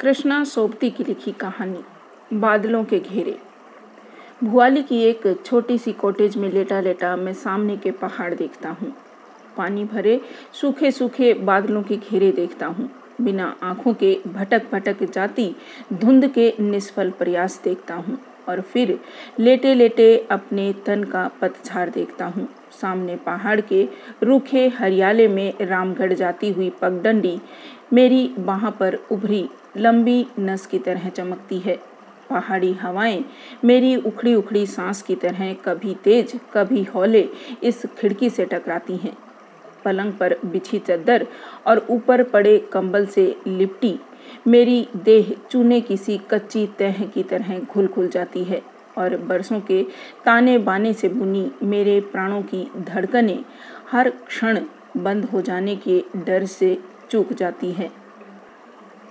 कृष्णा सोबती की लिखी कहानी, बादलों के घेरे। भुआली की एक छोटी सी कॉटेज में लेटा लेटा मैं सामने के पहाड़ देखता हूँ। पानी भरे, सूखे सूखे बादलों के घेरे देखता हूँ। बिना आँखों के भटक भटक जाती धुंध के निष्फल प्रयास देखता हूँ और फिर लेटे लेटे अपने तन का पतझाड़ देखता हूँ। सामने पहाड़ के रूखे हरियाले में रामगढ़ जाती हुई पगडंडी मेरी बाह पर उभरी लंबी नस की तरह चमकती है। पहाड़ी हवाएँ, मेरी उखड़ी उखड़ी सांस की तरह कभी तेज, कभी हौले, इस खिड़की से टकराती हैं। पलंग पर बिछी चद्दर और ऊपर पड़े कंबल से लिपटी, मेरी देह चूने किसी कच्ची तह की तरह घुल खुल जाती है और बरसों के ताने बाने से बुनी मेरे प्राणों की धड़कनें हर क्षण बंद हो जाने के डर से चूक जाती है।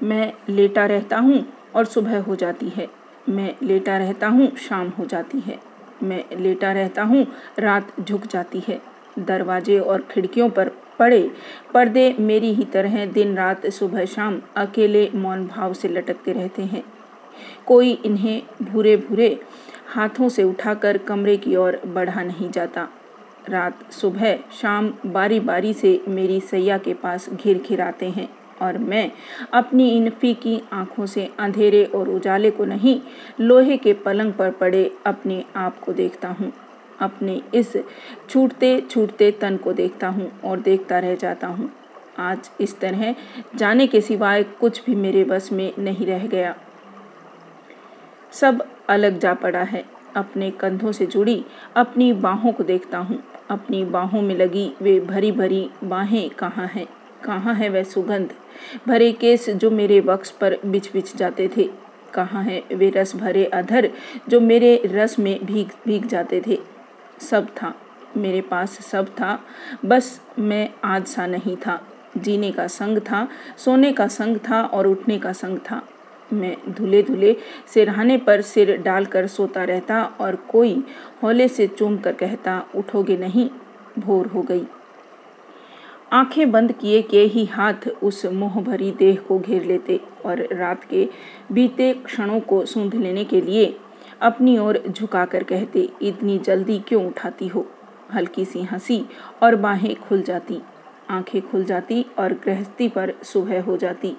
मैं लेटा रहता हूँ और सुबह हो जाती है। मैं लेटा रहता हूँ, शाम हो जाती है। मैं लेटा रहता हूँ, रात झुक जाती है। दरवाजे और खिड़कियों पर पड़े पर्दे मेरी ही तरह दिन रात सुबह शाम अकेले मौन भाव से लटकते रहते हैं। कोई इन्हें भूरे भूरे हाथों से उठाकर कमरे की ओर बढ़ा नहीं जाता। रात सुबह शाम बारी बारी से मेरी सैया के पास घिर घिर आते हैं। और मैं अपनी इन फीकी आँखों से अंधेरे और उजाले को नहीं, लोहे के पलंग पर पड़े अपने आप को देखता हूँ। अपने इस छूटते छूटते तन को देखता हूँ और देखता रह जाता हूँ। आज इस तरह जाने के सिवाय कुछ भी मेरे बस में नहीं रह गया। सब अलग जा पड़ा है। अपने कंधों से जुड़ी अपनी बाहों को देखता हूँ। अपनी बाहों में लगी वे भरी भरी बाहें कहाँ हैं? कहाँ है वह सुगंध? भरे केस जो मेरे वक्स पर बिछ बिछ जाते थे। कहाँ है वे रस भरे अधर जो मेरे रस में भीग भीग जाते थे? सब था। मेरे पास सब था। बस मैं आज सा नहीं था। जीने का संग था, सोने का संग था और उठने का संग था। मैं धुले धुले सिरहाने पर सिर डालकर सोता रहता और कोई हौले से चूम कर कहता, उठोगे नहीं? भोर हो गई। आँखें बंद किए के ही हाथ उस मोह भरी देह को घेर लेते और रात के बीते क्षणों को सूंध लेने के लिए अपनी ओर झुकाकर कहते, इतनी जल्दी क्यों उठाती हो? हल्की सी हँसी और बाहें खुल जाती। आँखें खुल जाती और गृहस्थी पर सुबह हो जाती।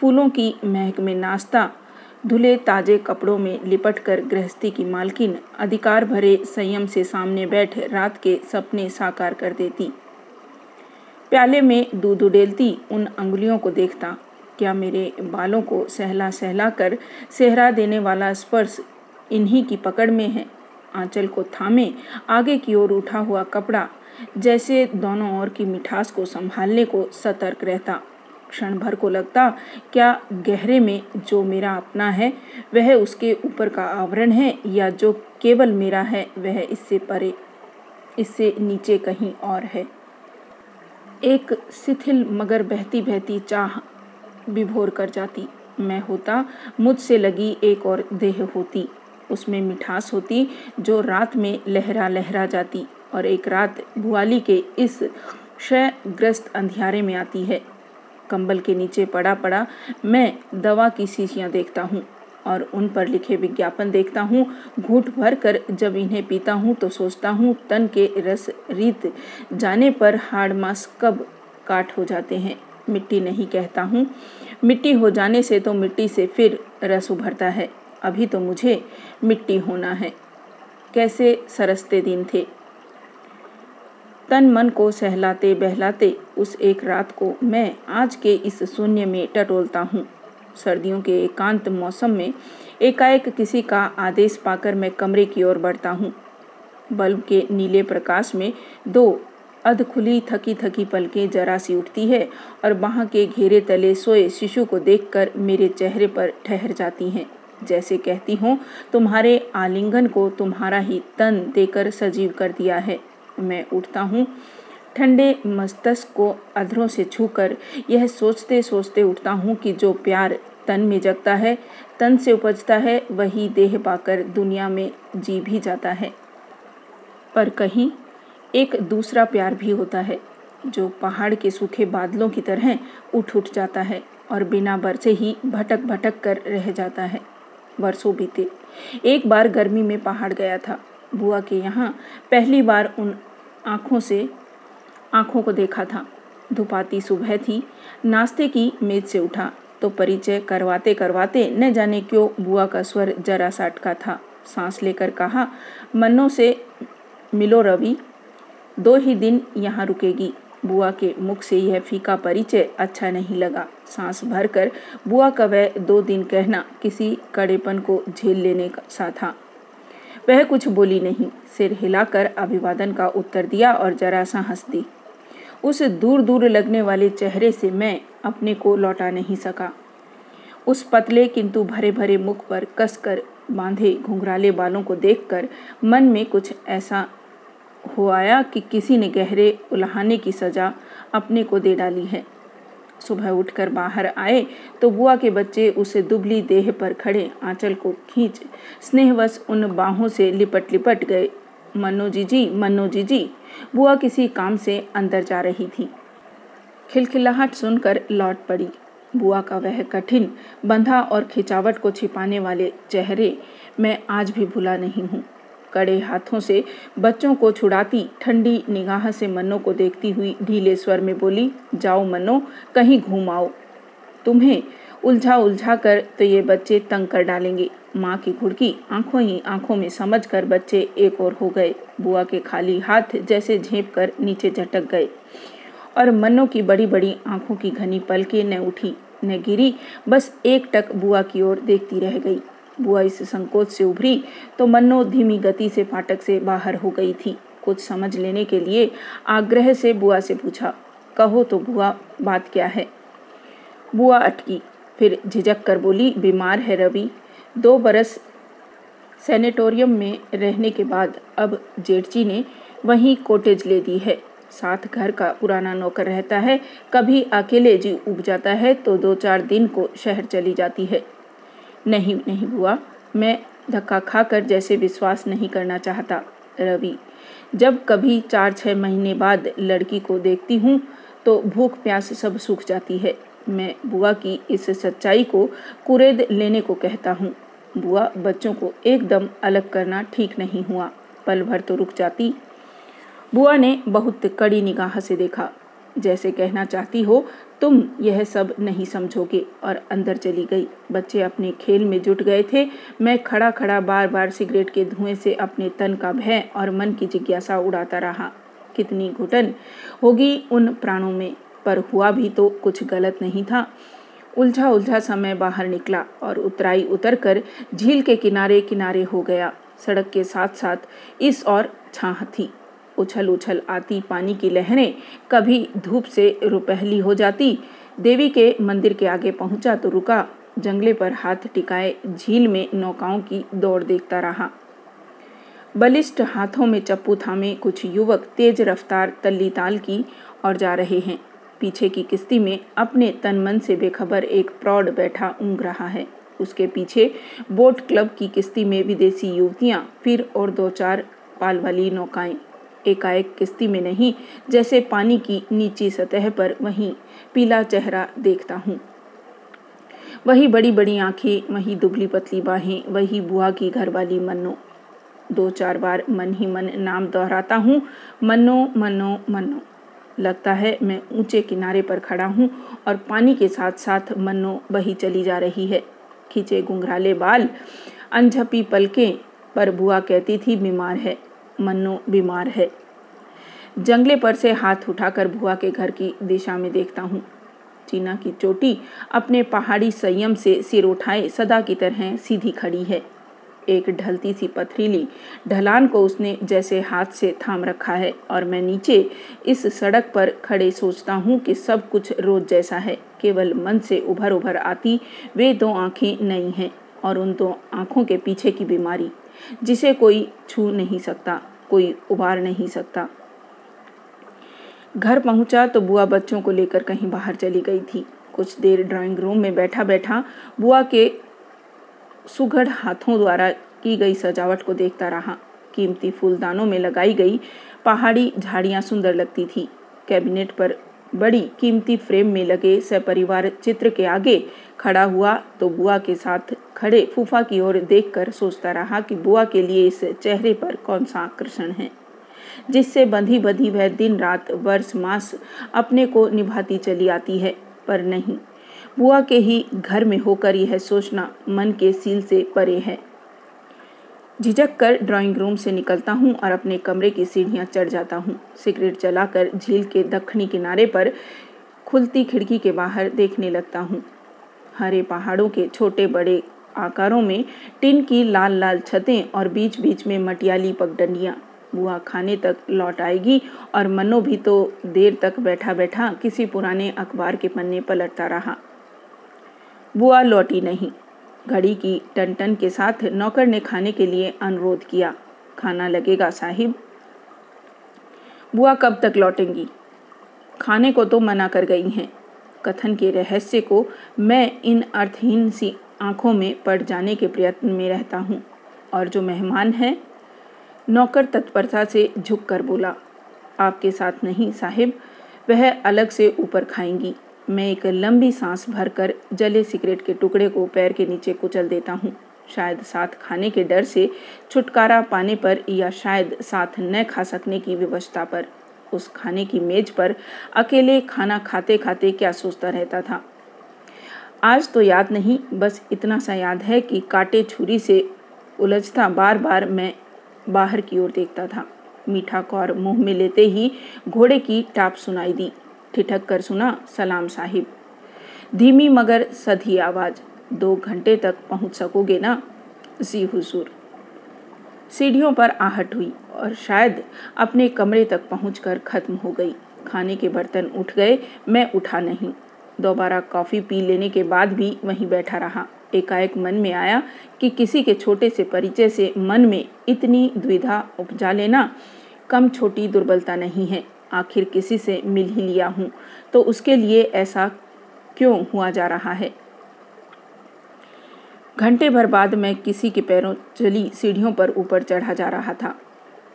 फूलों की महक में नाश्ता, धुले ताजे कपड़ों में लिपट कर गृहस्थी की मालकिन अधिकार भरे संयम से सामने बैठ रात के सपने साकार कर देती। प्याले में दूध उडेलती उन अंगुलियों को देखता, क्या मेरे बालों को सहला सहला कर सेहरा देने वाला स्पर्श इन्हीं की पकड़ में है? आंचल को थामे, आगे की ओर उठा हुआ कपड़ा, जैसे दोनों ओर की मिठास को संभालने को सतर्क रहता। क्षण भर को लगता, क्या गहरे में जो मेरा अपना है, वह उसके ऊपर का आवरण है, या जो केवल मेरा है, वह इससे परे, इससे नीचे कहीं और है? एक शिथिल मगर बहती बहती चाह विभोर कर जाती। मैं होता, मुझसे लगी एक और देह होती। उसमें मिठास होती, जो रात में लहरा लहरा जाती, और एक रात भुआली के इस क्षयग्रस्त अंधियारे में आती है। कंबल के नीचे पड़ा पड़ा मैं दवा की शीशियाँ देखता हूँ। और उन पर लिखे विज्ञापन देखता हूँ। घूट भर कर जब इन्हें पीता हूँ तो सोचता हूँ, तन के रस रीत जाने पर हाड़ मास कब काट हो जाते हैं, मिट्टी नहीं कहता हूँ। मिट्टी हो जाने से तो मिट्टी से फिर रस उभरता है, अभी तो मुझे मिट्टी होना है। कैसे सरसते दिन थे। तन मन को सहलाते बहलाते उस एक रात को मैं आज के इस शून्य में टटोलता हूँ। सर्दियों के एकांत मौसम में एकाएक किसी का आदेश पाकर मैं कमरे की ओर बढ़ता हूँ। बल्ब के नीले प्रकाश में दो अध खुली थकी थकी पलकें जरा सी उठती है और वहाँ के घेरे तले सोए शिशु को देखकर मेरे चेहरे पर ठहर जाती हैं। जैसे कहती हूँ, तुम्हारे आलिंगन को तुम्हारा ही तन देकर सजीव कर दिया है। मैं उठता हूँ ठंडे मस्तिष्क को अधरों से छूकर यह सोचते सोचते उठता हूँ कि जो प्यार तन में जगता है, तन से उपजता है, वही देह पाकर दुनिया में जी भी जाता है। पर कहीं एक दूसरा प्यार भी होता है, जो पहाड़ के सूखे बादलों की तरह उठ उठ जाता है और बिना बरसे ही भटक भटक कर रह जाता है। वर्षों बीते, एक बार गर्मी में पहाड़ गया था। बुआ के यहाँ पहली बार उन आँखों से आँखों को देखा था। धुपाती सुबह थी। नाश्ते की मेज से उठा। तो परिचय करवाते करवाते न जाने क्यों बुआ का स्वर जरा सा अटका था। सांस लेकर कहा, मन्नो से मिलो रवि। दो ही दिन यहाँ रुकेगी। बुआ के मुख से यह फीका परिचय अच्छा नहीं लगा। सांस भरकर बुआ का वह दो दिन कहना किसी कड़ेपन को झेल लेने सा था। वह कुछ बोली नहीं। सिर हिलाकर अभिवादन का उत्तर दिया और जरा सा हंस दी। उस दूर दूर लगने वाले चेहरे से मैं अपने को लौटा नहीं सका। उस पतले किंतु भरे भरे मुख पर कसकर बांधे घुंघराले बालों को देखकर मन में कुछ ऐसा हो आया कि किसी ने गहरे उल्हाने की सजा अपने को दे डाली है। सुबह उठकर बाहर आए तो बुआ के बच्चे उसे दुबली देह पर खड़े आंचल को खींच, स्नेहवश उन बाहों से लिपट लिपट गए। मनो जी जी मनो जी जी बुआ किसी काम से अंदर जा रही थी। खिलखिलाहट सुनकर लौट पड़ी। बुआ का वह कठिन, बंधा और खिंचावट को छिपाने वाले चेहरे मैं आज भी भुला नहीं हूँ। कड़े हाथों से बच्चों को छुड़ाती, ठंडी निगाह से मनो को देखती हुई ढीले स्वर में बोली, जाओ मनो कहीं घूम आओ। तुम्हें उलझा उलझा कर तो ये बच्चे तंग कर डालेंगे। माँ की घुड़की आँखों ही आँखों में समझ कर बच्चे एक और हो गए। बुआ के खाली हाथ जैसे झेप कर नीचे झटक गए और मन्नो की बड़ी बड़ी आँखों की घनी पलके न उठी, न गिरी, बस एक टक बुआ की ओर देखती रह गई। बुआ इस संकोच से उभरी तो मन्नो धीमी गति से फाटक से बाहर हो गई थी। कुछ समझ लेने के लिए आग्रह से बुआ से पूछा, कहो तो बुआ, बात क्या है? बुआ अटकी। फिर झिझक कर बोली, बीमार है रवि। दो बरस सैनिटोरियम में रहने के बाद अब जेठजी ने वहीं कोटेज ले दी है। साथ घर का पुराना नौकर रहता है, कभी अकेले जी उब जाता है तो दो चार दिन को शहर चली जाती है। नहीं नहीं बुआ, मैं धक्का खाकर जैसे विश्वास नहीं करना चाहता, रवि। जब कभी चार छः महीने बाद लड़की को देखती हूँ तो भूख प्यास सब सूख जाती है। मैं बुआ की इस सच्चाई को कुरेद लेने को कहता हूँ। बुआ बच्चों को एकदम अलग करना ठीक नहीं हुआ। पल भर तो रुक जाती। बुआ ने बहुत कड़ी निगाह से देखा। जैसे कहना चाहती हो, तुम यह सब नहीं समझोगे और अंदर चली गई। बच्चे अपने खेल में जुट गए थे। मैं खड़ा खड़ा बार बार सिगरेट के धुएँ से अपने तन का भय और मन की जिज्ञासा उड़ाता रहा। कितनी घुटन होगी उन प्राणों में? पर हुआ भी तो कुछ गलत नहीं था। उलझा उलझा समय बाहर निकला और उतराई उतरकर झील के किनारे किनारे हो गया। सड़क के साथ साथ इस और छाह थी। उछल उछल आती पानी की लहरें कभी धूप से रुपहली हो जाती। देवी के मंदिर के आगे पहुँचा तो रुका। जंगले पर हाथ टिकाए झील में नौकाओं की दौड़ देखता रहा। बलिष्ठ हाथों में चप्पू थामे कुछ युवक तेज रफ्तार तल्ली ताल की और जा रहे हैं। पीछे की किस्ती में अपने तन मन से बेखबर एक प्रौढ़ बैठा ऊँग रहा है। उसके पीछे बोट क्लब की किस्ती में विदेशी युवतियाँ, फिर और दो चार पाल वाली नौकाएँ। एकाएक किस्ती में नहीं, जैसे पानी की नीची सतह पर वहीं पीला चेहरा देखता हूँ। वही बड़ी बड़ी आँखें, वही दुबली पतली बाहें, वही बुआ की घरवाली मन्नो। दो चार बार मन ही मन नाम दोहराता हूँ, मन्नो मन्नो मन्नो। लगता है, मैं ऊँचे किनारे पर खड़ा हूँ और पानी के साथ साथ मन्नो बही चली जा रही है। खींचे घुंघराले बाल, अनझपी पलकें पर बुआ कहती थी, बीमार है, मन्नो, बीमार है। जंगले पर से हाथ उठाकर बुआ के घर की दिशा में देखता हूँ। चीना की चोटी अपने पहाड़ी संयम से सिर उठाए, सदा की तरह सीधी खड़ी है। एक ढलती सी पथरीली ढलान को उसने जैसे हाथ से थाम रखा है और मैं नीचे इस सड़क पर खड़े सोचता हूँ कि सब कुछ रोज जैसा है। केवल मन से उभर उभर आती, वे दो आँखें नई हैं और उन दो आँखों के पीछे की बीमारी, जिसे कोई छू नहीं सकता, कोई उबार नहीं सकता। घर पहुँचा तो बुआ बच्चों को लेकर कहीं बाहर चली गई थी। कुछ देर ड्राइंग रूम में बैठा बैठा बुआ के सुघड़ हाथों द्वारा की गई सजावट को देखता रहा। कीमती फूलदानों में लगाई गई पहाड़ी झाड़ियाँ सुंदर लगती थी। कैबिनेट पर बड़ी कीमती फ्रेम में लगे सपरिवार चित्र के आगे खड़ा हुआ तो बुआ के साथ खड़े फूफा की ओर देखकर सोचता रहा कि बुआ के लिए इस चेहरे पर कौन सा आकर्षण है, जिससे बंधी बंधी वह दिन रात वर्ष मास अपने को निभाती चली आती है। पर नहीं बुआ के ही घर में होकर यह सोचना मन के सील से परे है। झिझक कर ड्राइंग रूम से निकलता हूँ और अपने कमरे की सीढ़ियाँ चढ़ जाता हूँ। सिगरेट जलाकर झील के दक्षिणी किनारे पर खुलती खिड़की के बाहर देखने लगता हूँ। हरे पहाड़ों के छोटे बड़े आकारों में टिन की लाल लाल छतें और बीच बीच में मटियाली पगडंडियाँ। बुआ खाने तक लौट आएगी और मनो भी तो देर तक बैठा बैठा किसी पुराने अखबार के पन्ने पलटता रहा। बुआ लौटी नहीं। घड़ी की टन टन के साथ नौकर ने खाने के लिए अनुरोध किया। खाना लगेगा, साहिब। बुआ कब तक लौटेंगी? खाने को तो मना कर गई हैं। कथन के रहस्य को मैं इन अर्थहीन सी आँखों में पड़ जाने के प्रयत्न में रहता हूँ। और जो मेहमान हैं, नौकर तत्परता से झुक कर बोला, आपके साथ नहीं, साहिब। वह अलग से ऊपर खाएँगी। मैं एक लंबी सांस भरकर जले सिगरेट के टुकड़े को पैर के नीचे कुचल देता हूँ। शायद साथ खाने के डर से, छुटकारा पाने पर या शायद साथ न खा सकने की व्यवस्था पर। उस खाने की मेज पर अकेले खाना खाते खाते क्या सोचता रहता था। आज तो याद नहीं, बस इतना सा याद है कि काटे छुरी से उलझता बार बार मैं बाहर की ओर देखता था। मीठा कौर मुँह में लेते ही घोड़े की टाप सुनाई दी। ठिठक कर सुना सलाम साहिब। धीमी मगर सधी आवाज़, दो घंटे तक पहुँच सकोगे ना? जी हुजूर। सीढ़ियों पर आहट हुई और शायद अपने कमरे तक पहुंचकर खत्म हो गई। खाने के बर्तन उठ गए, मैं उठा नहीं। दोबारा कॉफ़ी पी लेने के बाद भी वहीं बैठा रहा। एकाएक मन में आया कि किसी के छोटे से परिचय से मन में इतनी द्विधा उपजा लेना कम छोटी दुर्बलता नहीं है। आखिर किसी से मिल ही लिया हूँ। तो उसके लिए ऐसा क्यों हुआ जा रहा है? घंटे भर बाद मैं किसी के पैरों चली सीढ़ियों पर ऊपर चढ़ा जा रहा था।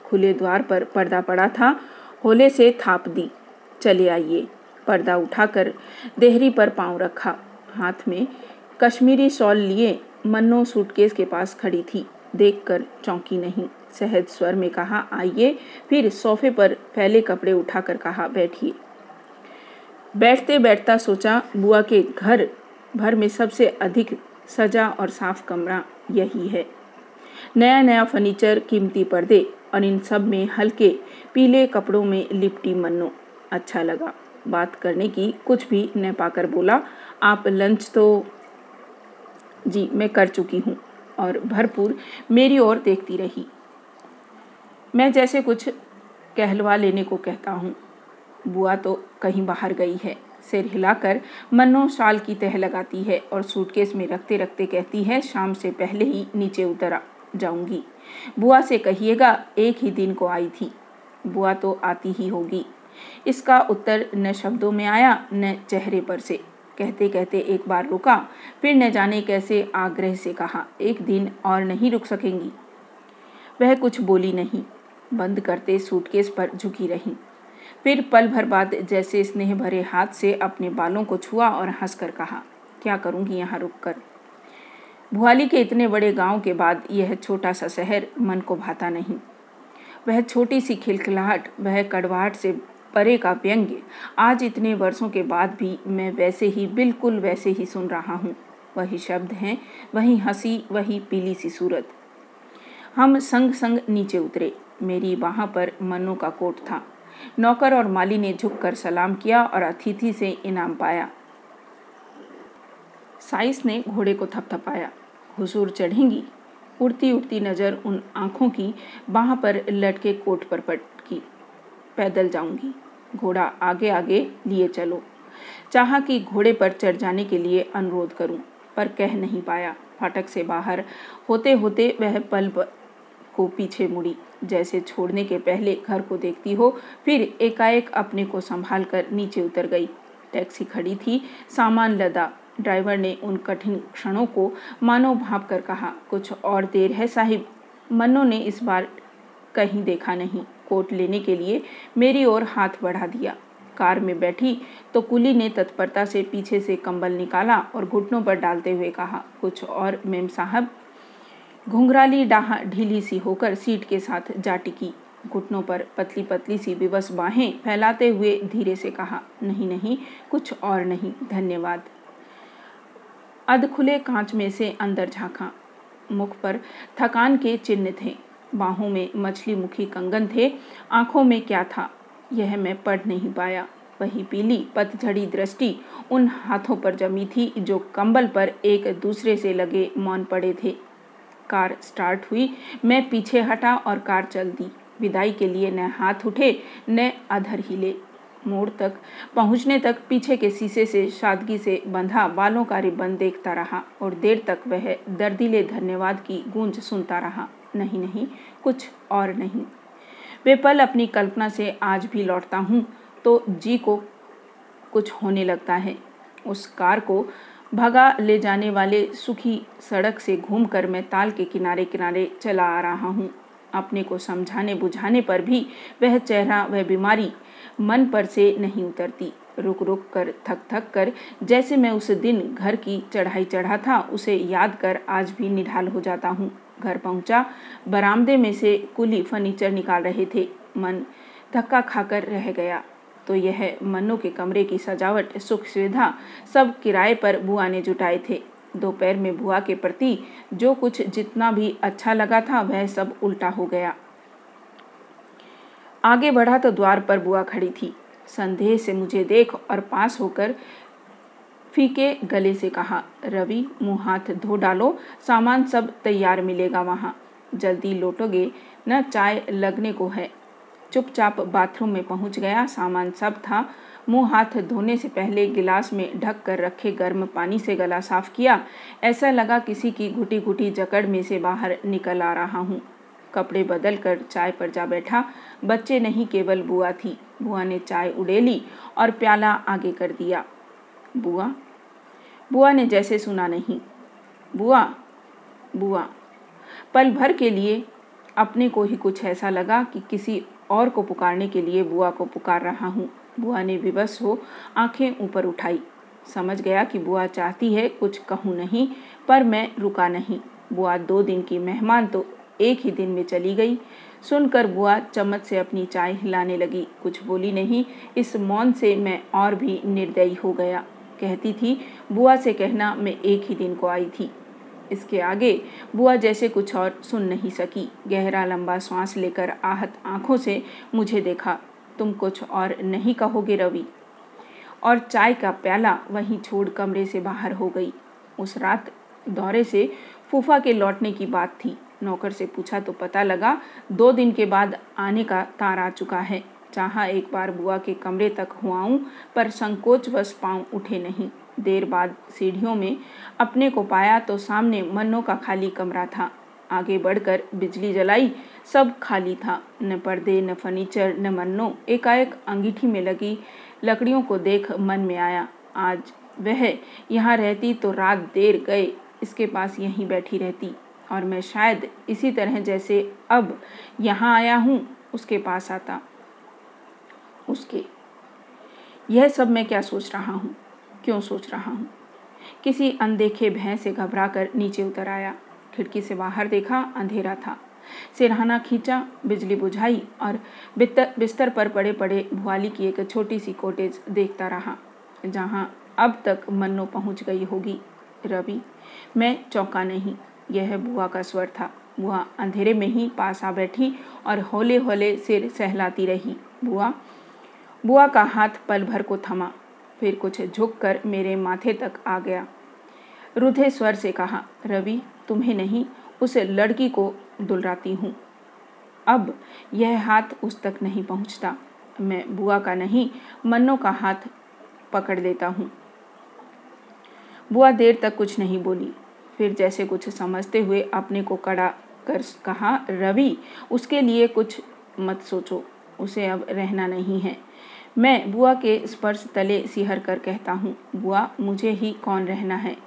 खुले द्वार पर पर्दा पड़ा था। होले से थाप दी। चले आइए। पर्दा उठाकर देहरी पर पाँव रखा। हाथ में कश्मीरी शॉल लिए मन्नो सूटकेस के पास खड़ी थी। देखकर चौंकी नहीं। सहज स्वर में कहा, आइए। फिर सोफे पर फैले कपड़े उठाकर कहा, बैठिए। बैठते बैठता सोचा, बुआ के घर भर में सबसे अधिक सजा और साफ़ कमरा यही है। नया नया फर्नीचर, कीमती पर्दे और इन सब में हल्के पीले कपड़ों में लिपटी मन्नो। अच्छा लगा बात करने की, कुछ भी न पाकर बोला, आप लंच तो जी, मैं कर चुकी हूँ। और भरपूर मेरी ओर देखती रही। मैं जैसे कुछ कहलवा लेने को कहता हूँ। बुआ तो कहीं बाहर गई है। सिर हिलाकर मन्नो शाल की तह लगाती है और सूटकेस में रखते रखते कहती है, शाम से पहले ही नीचे उतर जाऊँगी। बुआ से कहिएगा, एक ही दिन को आई थी। बुआ तो आती ही होगी। इसका उत्तर न शब्दों में आया, न चेहरे पर से। कहते कहते एक बार रुका, फिर न जाने कैसे आग्रह से कहा, एक दिन और नहीं रुक सकेंगी? वह कुछ बोली नहीं। बंद करते सूटकेस पर झुकी रही। फिर पल भर बाद जैसे स्नेह भरे हाथ से अपने बालों को छुआ और हंसकर कहा, क्या करूँगी यहाँ रुक कर भुआली के इतने बड़े गाँव के बाद यह छोटा सा शहर मन को भाता नहीं। वह छोटी सी खिलखिलाहट, वह कड़वाहट से परे का व्यंग्य, आज इतने वर्षों के बाद भी मैं वैसे ही बिल्कुल वैसे ही सुन रहा हूँ। वही शब्द हैं, वही हँसी, वही पीली सी सूरत। हम संग संग नीचे उतरे। मेरी वहाँ पर मनु का कोट था। नौकर और माली ने झुककर सलाम किया और अतिथि से इनाम पाया। साइस ने घोड़े को थपथपाया। हुजूर चढ़ेंगी। उड़ती उड़ती नज़र उन आँखों की बाह पर लटके कोट पर पटकी। पैदल जाऊँगी। घोड़ा आगे आगे लिए चलो। चाहा कि घोड़े पर चढ़ जाने के लिए अनुरोध करूँ, पर कह नहीं पाया। फाटक से बाहर होते होते वह पल को पीछे मुड़ी। जैसे छोड़ने के पहले घर को देखती हो, फिर एकाएक अपने को संभाल कर नीचे उतर गई। टैक्सी खड़ी थी, सामान लदा। ड्राइवर ने उन कठिन क्षणों को मानो भाप कर कहा, कुछ और देर है साहिब। मन्नो ने इस बार कहीं देखा नहीं। कोट लेने के लिए मेरी ओर हाथ बढ़ा दिया। कार में बैठी तो कुली ने तत्परता से पीछे से कंबल निकाला और घुटनों पर डालते हुए कहा, कुछ और, मेम साहब। घुंघराली डाह ढीली सी होकर सीट के साथ जा टिकी। घुटनों पर पतली पतली सी विवश बाहें फैलाते हुए धीरे से कहा, नहीं नहीं, कुछ और नहीं, धन्यवाद। अध खुले कांच में से अंदर झांका। मुख पर थकान के चिन्ह थे। बाहों में मछली मुखी कंगन थे। आँखों में क्या था? यह मैं पढ़ नहीं पाया। वही पीली, पतझड़ी दृष्टि उन हाथों पर जमी थी जो कंबल पर एक दूसरे से लगे मौन पड़े थे। कार स्टार्ट हुई। मैं पीछे हटा और कार चल दी। विदाई के लिए न हाथ उठे, न अधर हिले। मोड़ तक पहुँचने तक पीछे के शीशे से सादगी से बंधा बालों का रिबन देखता रहा और देर तक वह दर्दीले धन्यवाद की गूंज सुनता रहा। नहीं नहीं, कुछ और नहीं। वे पल अपनी कल्पना से आज भी लौटता हूँ तो जी को कुछ होने लगता है। उस कार को भगा ले जाने वाले सुखी सड़क से घूमकर मैं ताल के किनारे किनारे चला आ रहा हूँ। अपने को समझाने बुझाने पर भी वह चेहरा वह बीमारी मन पर से नहीं उतरती। रुक रुक कर, थक थक कर, जैसे मैं उस दिन घर की चढ़ाई चढ़ा था, उसे याद कर आज भी निढाल हो जाता हूँ। घर पहुँचा, बरामदे में से कुली फर्नीचर निकाल रहे थे। मन धक्का खाकर रह गया। तो यह मन्नों के कमरे की सजावट, सुख सुविधा सब किराए पर बुआ ने जुटाए थे। दोपहर में बुआ के प्रति जो कुछ जितना भी अच्छा लगा था, वह सब उल्टा हो गया। आगे बढ़ा तो द्वार पर बुआ खड़ी थी। संदेह से मुझे देख और पास होकर फीके गले से कहा, रवि, मुँह हाथ धो डालो, सामान सब तैयार मिलेगा वहाँ। जल्दी लौटोगे, न चाय लगने को है। चुपचाप बाथरूम में पहुँच गया। सामान सब था। मुँह हाथ धोने से पहले गिलास में ढक कर रखे गर्म पानी से गला साफ़ किया। ऐसा लगा किसी की घुटी घुटी जकड़ में से बाहर निकल आ रहा हूँ। कपड़े बदल कर चाय पर जा बैठा। बच्चे नहीं, केवल बुआ थी। बुआ ने चाय उड़ेली और प्याला आगे कर दिया। बुआ? बुआ ने जैसे सुना नहीं। बुआ? बुआ? पल भर के लिए अपने को ही कुछ ऐसा लगा कि किसी और को पुकारने के लिए बुआ को पुकार रहा हूँ। बुआ ने विवश हो आँखें ऊपर उठाई। समझ गया कि बुआ चाहती है कुछ कहूँ नहीं, पर मैं रुका नहीं। बुआ दो दिन की मेहमान तो एक ही दिन में चली गई। सुनकर बुआ चम्मच से अपनी चाय हिलाने लगी। कुछ बोली नहीं, इस मौन से मैं और भी निर्दयी हो गया। कहती थी, बुआ से कहना मैं एक ही दिन को आई थी। इसके आगे। बुआ जैसे कुछ और सुन नहीं सकी। गहरा लंबा सांस लेकर आहत आँखों से मुझे देखा। तुम कुछ और नहीं कहोगे रवि। और चाय का प्याला वहीं छोड़ कमरे से बाहर हो गई। उस रात दौरे से फूफा के लौटने की बात थी। नौकर से पूछा तो पता लगा, दो दिन के बाद आने का तार आ चुका है। चाहा एक बार बुआ के कमरे तक हुआऊं, पर संकोच बस पाँव उठे नहीं। देर बाद सीढ़ियों में अपने को पाया तो सामने मन्नों का खाली कमरा था। आगे बढ़कर बिजली जलाई, सब खाली था। न पर्दे, न फर्नीचर, न मन्नो। एकाएक अंगीठी में लगी लकड़ियों को देख मन में आया, आज वह यहाँ रहती तो रात देर गए, इसके पास यहीं बैठी रहती। और मैं शायद इसी तरह जैसे अब यहाँ आया हूँ, उसके पास आता। उसके, यह सब मैं क्या सोच रहा हूँ? क्यों सोच रहा हूँ? किसी अनदेखे भय से घबरा कर नीचे उतर आया। खिड़की से बाहर देखा, अंधेरा था। सिरहाना खींचा, बिजली बुझाई और बिस्तर पर पड़े पड़े भुआली की एक छोटी सी कोटेज देखता रहा, जहाँ अब तक मन्नो पहुँच गई होगी। रवि, मैं चौंका नहीं। यह बुआ का स्वर था। बुआ अंधेरे में ही पास आ बैठी और होले होले सिर सहलाती रही। बुआ बुआ का हाथ पल भर को थमा। फिर कुछ झुक कर मेरे माथे तक आ गया। रुधे स्वर से कहा, रवि, तुम्हें नहीं, उस लड़की को दुलराती हूँ। अब यह हाथ उस तक नहीं पहुँचता। मैं बुआ का नहीं, मन्नो का हाथ पकड़ लेता हूँ। बुआ देर तक कुछ नहीं बोली। फिर जैसे कुछ समझते हुए अपने को कड़ा कर कहा, रवि, उसके लिए कुछ मत सोचो। उसे अब रहना नहीं है। मैं बुआ के स्पर्श तले सिहर कर कहता हूँ, बुआ, मुझे ही कौन रहना है?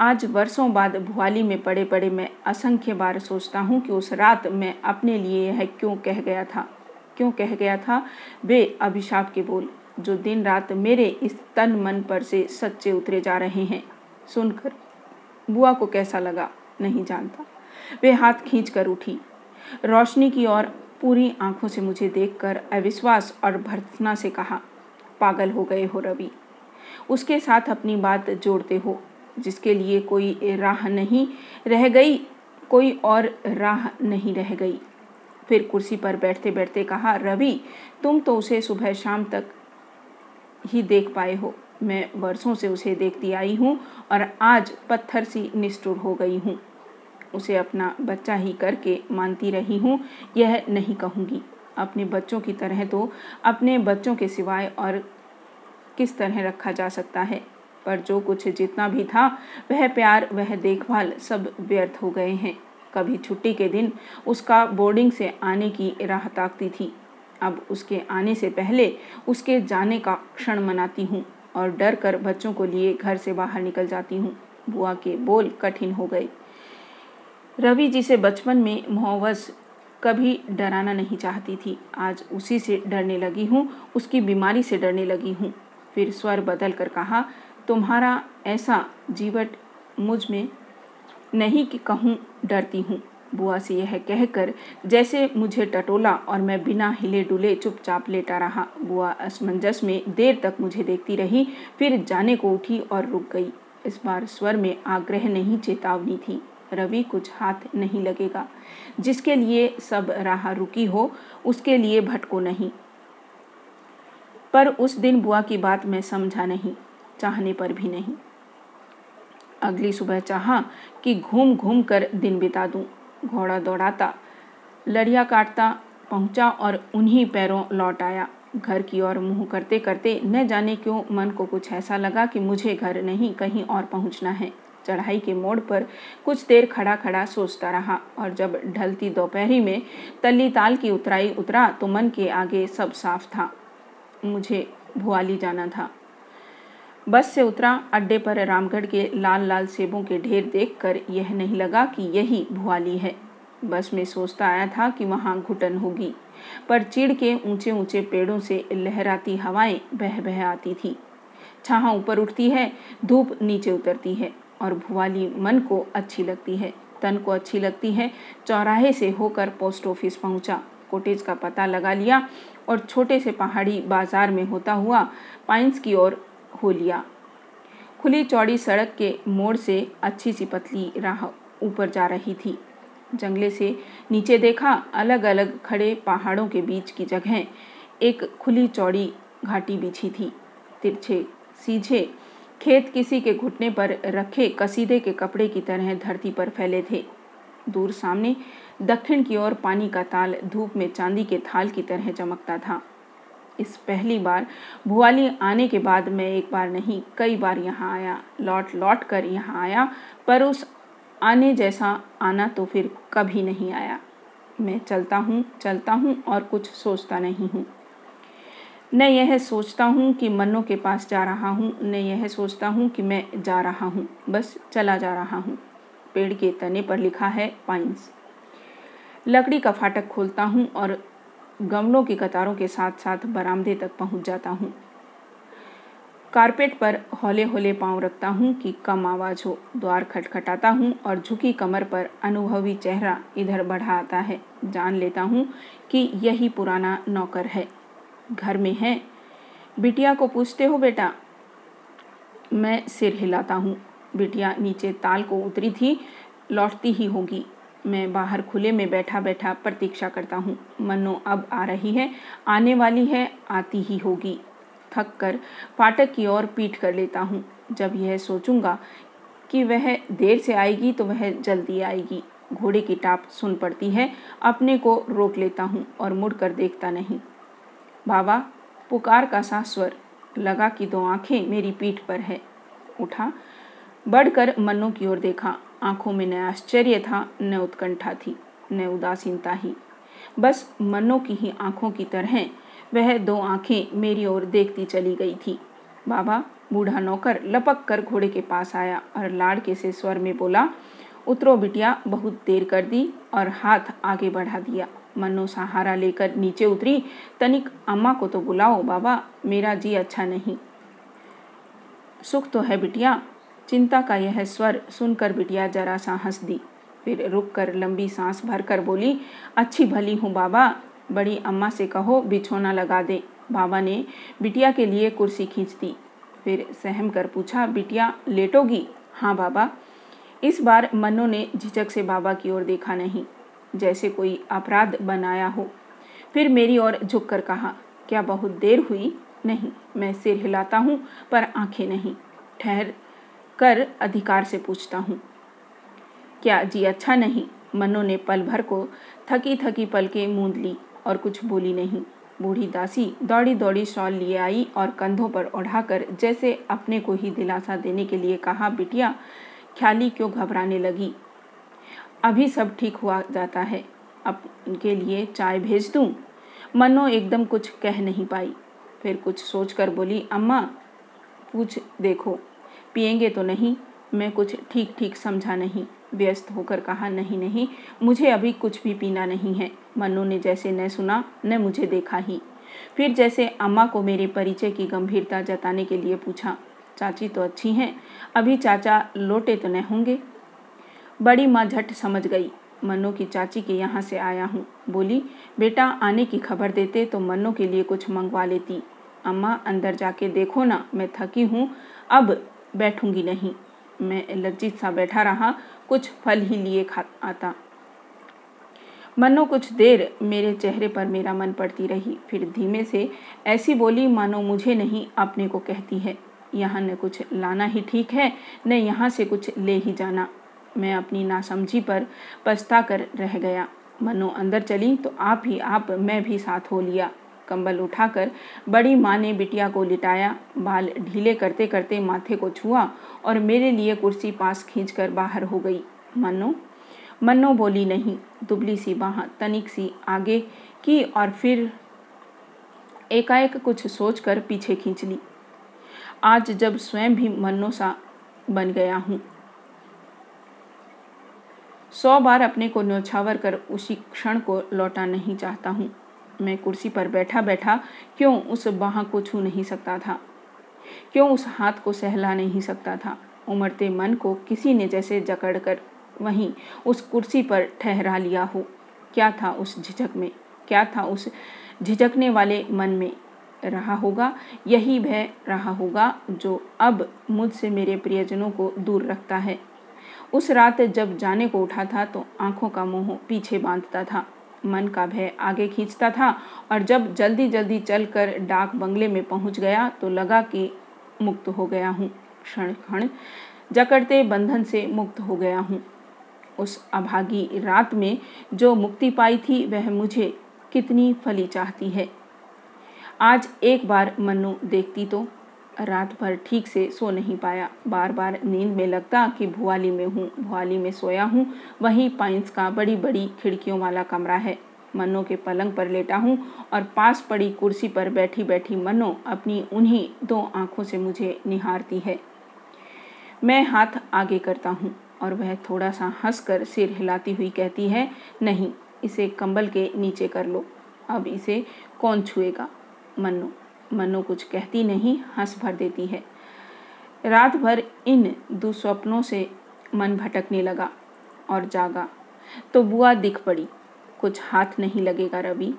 आज वर्षों बाद भुआली में पड़े पड़े मैं असंख्य बार सोचता हूँ कि उस रात मैं अपने लिए यह क्यों कह गया था? क्यों कह गया था? वे अभिशाप के बोल। जो दिन रात मेरे इस तन मन पर से सच्चे उतरे जा रहे हैं। सुनकर बुआ को कैसा लगा? नहीं जानता। वे हाथ खींच कर उठी। रोशनी की ओर पूरी आँखों से मुझे देखकर अविश्वास और भर्तना से कहा, पागल हो गए हो रवि। उसके साथ अपनी बात जोड़ते हो, जिसके लिए कोई राह नहीं रह गई, कोई और राह नहीं रह गई। फिर कुर्सी पर बैठते बैठते कहा, रवि, तुम तो उसे सुबह शाम तक ही देख पाए हो। मैं वर्षों से उसे देखती आई हूँ और आज पत्थर सी निष्ठुर हो गई हूँ। उसे अपना बच्चा ही करके मानती रही हूँ, यह नहीं कहूँगी। अपने बच्चों की तरह तो अपने बच्चों के सिवाय और किस तरह रखा जा सकता है? पर जो कुछ जितना भी था, वह प्यार, वह देखभाल सब व्यर्थ हो गए हैं। कभी छुट्टी के दिन उसका बोर्डिंग से आने की राह ताकती थी। अब उसके आने से पहले उसके जाने का क्षण मनाती हूँ और डर कर बच्चों को लिए घर से बाहर निकल जाती हूँ। बुआ के बोल कठिन हो गए। रवि जी से बचपन में मुहवस कभी डराना नहीं चाहती थी। आज उसी से डरने लगी हूँ, उसकी बीमारी से डरने लगी हूँ। फिर स्वर बदल कर कहा, तुम्हारा ऐसा जीवट मुझमें नहीं कि कहूँ डरती हूँ बुआ से यह कहकर जैसे मुझे टटोला और मैं बिना हिले डुले चुपचाप लेटा रहा, बुआ असमंजस में देर तक मुझे देखती रही, फिर जाने को उठी और रुक गई। इस बार स्वर में आग्रह नहीं, चेतावनी थी। रवि कुछ हाथ नहीं लगेगा। जिसके लिए सब राह रुकी हो, उसके लिए भटको नहीं। पर उस दिन बुआ की बात मैं समझा नहीं, चाहने पर भी नहीं। अगली सुबह चाहा कि घूम घूम कर दिन बिता दूँ। घोड़ा दौड़ाता, लड़िया काटता, पहुँचा और उन्हीं पैरों लौट आया। घर की ओर मुँह करते करते न जाने क्यों मन को कुछ ऐसा लगा कि मुझे घर नहीं, कहीं और पहुँचना है। चढ़ाई के मोड़ पर कुछ देर खड़ा खड़ा सोचता रहा और जब ढलती दोपहरी में तल्ली ताल की उतराई उतरा तो मन के आगे सब साफ़ था। मुझे भुआली जाना था। बस से उतरा, अड्डे पर रामगढ़ के लाल लाल सेबों के ढेर देखकर यह नहीं लगा कि यही भुआली है। बस में सोचता आया था कि वहाँ घुटन होगी, पर चिड़ के ऊँचे ऊँचे पेड़ों से लहराती हवाएँ बह बह आती थी। छाहा ऊपर उठती है, धूप नीचे उतरती है। और भुवाली मन को अच्छी लगती है, तन को अच्छी लगती है। चौराहे से होकर पोस्ट ऑफ़िस पहुँचा कोटेज का पता लगा लिया और छोटे से पहाड़ी बाज़ार में होता हुआ पाइंस की ओर हो लिया। खुली चौड़ी सड़क के मोड़ से अच्छी सी पतली राह ऊपर जा रही थी। जंगले से नीचे देखा अलग अलग खड़े पहाड़ों के बीच की जगह। एक खुली चौड़ी घाटी बिछी थी। तिरछे, सीझे खेत किसी के घुटने पर रखे कसीदे के कपड़े की तरह धरती पर फैले थे। दूर सामने दक्षिण की ओर पानी का ताल धूप में चांदी के थाल की तरह चमकता था। इस पहली बार भुआली आने के बाद मैं एक बार नहीं, कई बार यहाँ आया, लौट लौट कर यहाँ आया, पर उस आने जैसा आना तो फिर कभी नहीं आया। मैं चलता हूँ चलता हूँ और कुछ सोचता नहीं हूँ। न यह सोचता हूँ कि मन्नों के पास जा रहा हूँ। न यह सोचता हूँ कि मैं जा रहा हूँ। बस चला जा रहा हूँ। पेड़ के तने पर लिखा है पाइंस। लकड़ी का फाटक खोलता हूँ और गमलों की कतारों के साथ साथ बरामदे तक पहुँच जाता हूँ। कारपेट पर हौले हौले पाँव रखता हूँ कि कम आवाज़ हो। द्वार खटखटाता हूँ और झुकी कमर पर अनुभवी चेहरा इधर बढ़ा आता है। जान लेता हूँ कि यही पुराना नौकर है। घर में है। बिटिया को पूछते हो बेटा? मैं सिर हिलाता हूँ। बिटिया नीचे ताल को उतरी थी, लौटती ही होगी। मैं बाहर खुले में बैठा बैठा प्रतीक्षा करता हूँ। मनो अब आ रही है, आने वाली है, आती ही होगी। थक कर फाटक की ओर पीट कर लेता हूँ। जब यह सोचूँगा कि वह देर से आएगी तो वह जल्दी आएगी। घोड़े की टाप सुन पड़ती है, अपने को रोक लेता हूँ और मुड़कर देखता नहीं। बाबा, पुकार का सा स्वर लगा कि दो आँखें मेरी पीठ पर है। उठा, बढ़कर मन्नों की ओर देखा। आँखों में न आश्चर्य था, न उत्कंठा थी, न उदासीनता ही। बस मन्नों की ही आँखों की तरह वह दो आँखें मेरी ओर देखती चली गई थी। बाबा, बूढ़ा नौकर लपक कर घोड़े के पास आया और लाड़के से स्वर में बोला, उतरो बिटिया, बहुत देर कर दी और हाथ आगे बढ़ा दिया। मन्नो सहारा लेकर नीचे उतरी। तनिक अम्मा को तो बुलाओ, बाबा, मेरा जी अच्छा नहीं। सुख तो है बिटिया, चिंता का यह स्वर सुनकर बिटिया जरा सा हंस दी फिर रुक कर लंबी सांस भर कर बोली, अच्छी भली हूँ बाबा, बड़ी अम्मा से कहो, बिछोना लगा दे। बाबा ने बिटिया के लिए कुर्सी खींच दी फिर सहम कर पूछा, बिटिया, लेटोगी? हाँ बाबा। इस बार मन्नो ने झिझक से बाबा की ओर देखा नहीं। जैसे कोई अपराध बनाया हो। फिर मेरी ओर झुक कर कहा, क्या बहुत देर हुई? नहीं, मैं सिर हिलाता हूँ, पर आँखें नहीं। ठहर कर अधिकार से पूछता हूँ। क्या जी अच्छा नहीं? मन्नो ने पल भर को थकी थकी पल के मूंद ली और कुछ बोली नहीं। बूढ़ी दासी दौड़ी दौड़ी शॉल लिए आई और कंधों पर ओढ़ाकर जैसे अपने को ही दिलासा देने के लिए कहा, बिटिया, ख्याली क्यों घबराने लगी? अभी सब ठीक हुआ जाता है। अब उनके लिए चाय भेज दूँ? मनो एकदम कुछ कह नहीं पाई। फिर कुछ सोच कर बोली, अम्मा, पूछ देखो। पिएँगे तो नहीं? मैं कुछ ठीक ठीक समझा नहीं। व्यस्त होकर कहा, नहीं नहीं, मुझे अभी कुछ भी पीना नहीं है। मन्नू ने जैसे न सुना, न मुझे देखा ही। फिर जैसे अम्मा को मेरे परिचय की गंभीरता जताने के लिए पूछा, चाची तो अच्छी हैं। अभी चाचा लोटे तो न होंगे? बड़ी माँ झट समझ गई। मन्नो की चाची के यहाँ से आया हूँ। बोली, बेटा, आने की खबर देते तो मन्नो के लिए कुछ मंगवा लेती। अम्मा, अंदर जाके देखो ना, मैं थकी हूँ, अब बैठूँगी नहीं। मैं लज्जित सा बैठा रहा, कुछ फल ही लिए खा, आता। मनो कुछ देर मेरे चेहरे पर मेरा मन पड़ती रही। फिर धीमे से, ऐसी बोली मानो मुझे नहीं अपने को कहती है। यहाँ न कुछ लाना ही ठीक है, न यहाँ से कुछ ले ही जाना। मैं अपनी नासमझी पर पछता कर रह गया। मनो अंदर चली तो आप ही आप, मैं भी साथ हो लिया। कंबल उठाकर बड़ी माँ ने बिटिया को लिटाया। बाल ढीले करते करते माथे को छुआ और मेरे लिए कुर्सी पास खींचकर बाहर हो गई। मन्नो मन्नो बोली नहीं, दुबली सी बाह, तनिक सी आगे की और फिर एकाएक कुछ सोचकर पीछे खींच ली। आज जब स्वयं भी मन्नो सा बन गया हूँ सौ बार अपने को न्यौछावर कर उसी क्षण को लौटा नहीं चाहता हूँ। मैं कुर्सी पर बैठा बैठा क्यों उस बाह को छू नहीं सकता था? क्यों उस हाथ को सहला नहीं सकता था? उमड़ते मन को किसी ने जैसे जकड़ कर वहीं उस कुर्सी पर ठहरा लिया हो। क्या था उस झिझक में? क्या था उस झिझकने वाले मन में? रहा होगा, यही भय रहा होगा जो अब मुझसे मेरे प्रियजनों को दूर रखता है। उस रात जब जाने को उठा था तो आँखों का मोह पीछे बांधता था। मन का भय आगे खींचता था और जब जल्दी जल्दी चलकर डाक बंगले में पहुँच गया तो लगा कि मुक्त हो गया हूँ। क्षण क्षण जकड़ते बंधन से मुक्त हो गया हूँ। उस अभागी रात में जो मुक्ति पाई थी वह मुझे कितनी फली चाहती है। आज एक बार मन्नू देखती तो रात भर ठीक से सो नहीं पाया। बार बार नींद में लगता कि भुआली में हूँ, भुआली में सोया हूँ। वहीं पाइंस का बड़ी बड़ी खिड़कियों वाला कमरा है। मनो के पलंग पर लेटा हूँ और पास पड़ी कुर्सी पर बैठी बैठी मनो अपनी उन्हीं दो आँखों से मुझे निहारती है। मैं हाथ आगे करता हूँ और वह थोड़ा सा हंसकर सिर हिलाती हुई कहती है, नहीं, इसे कंबल के नीचे कर लो। अब इसे कौन छुएगा? मन्नू मनो कुछ कहती नहीं, हंस भर देती है। रात भर इन दुस्वप्नों से मन भटकने लगा और जागा। तो बुआ दिख पड़ी, कुछ हाथ नहीं लगेगा रवि।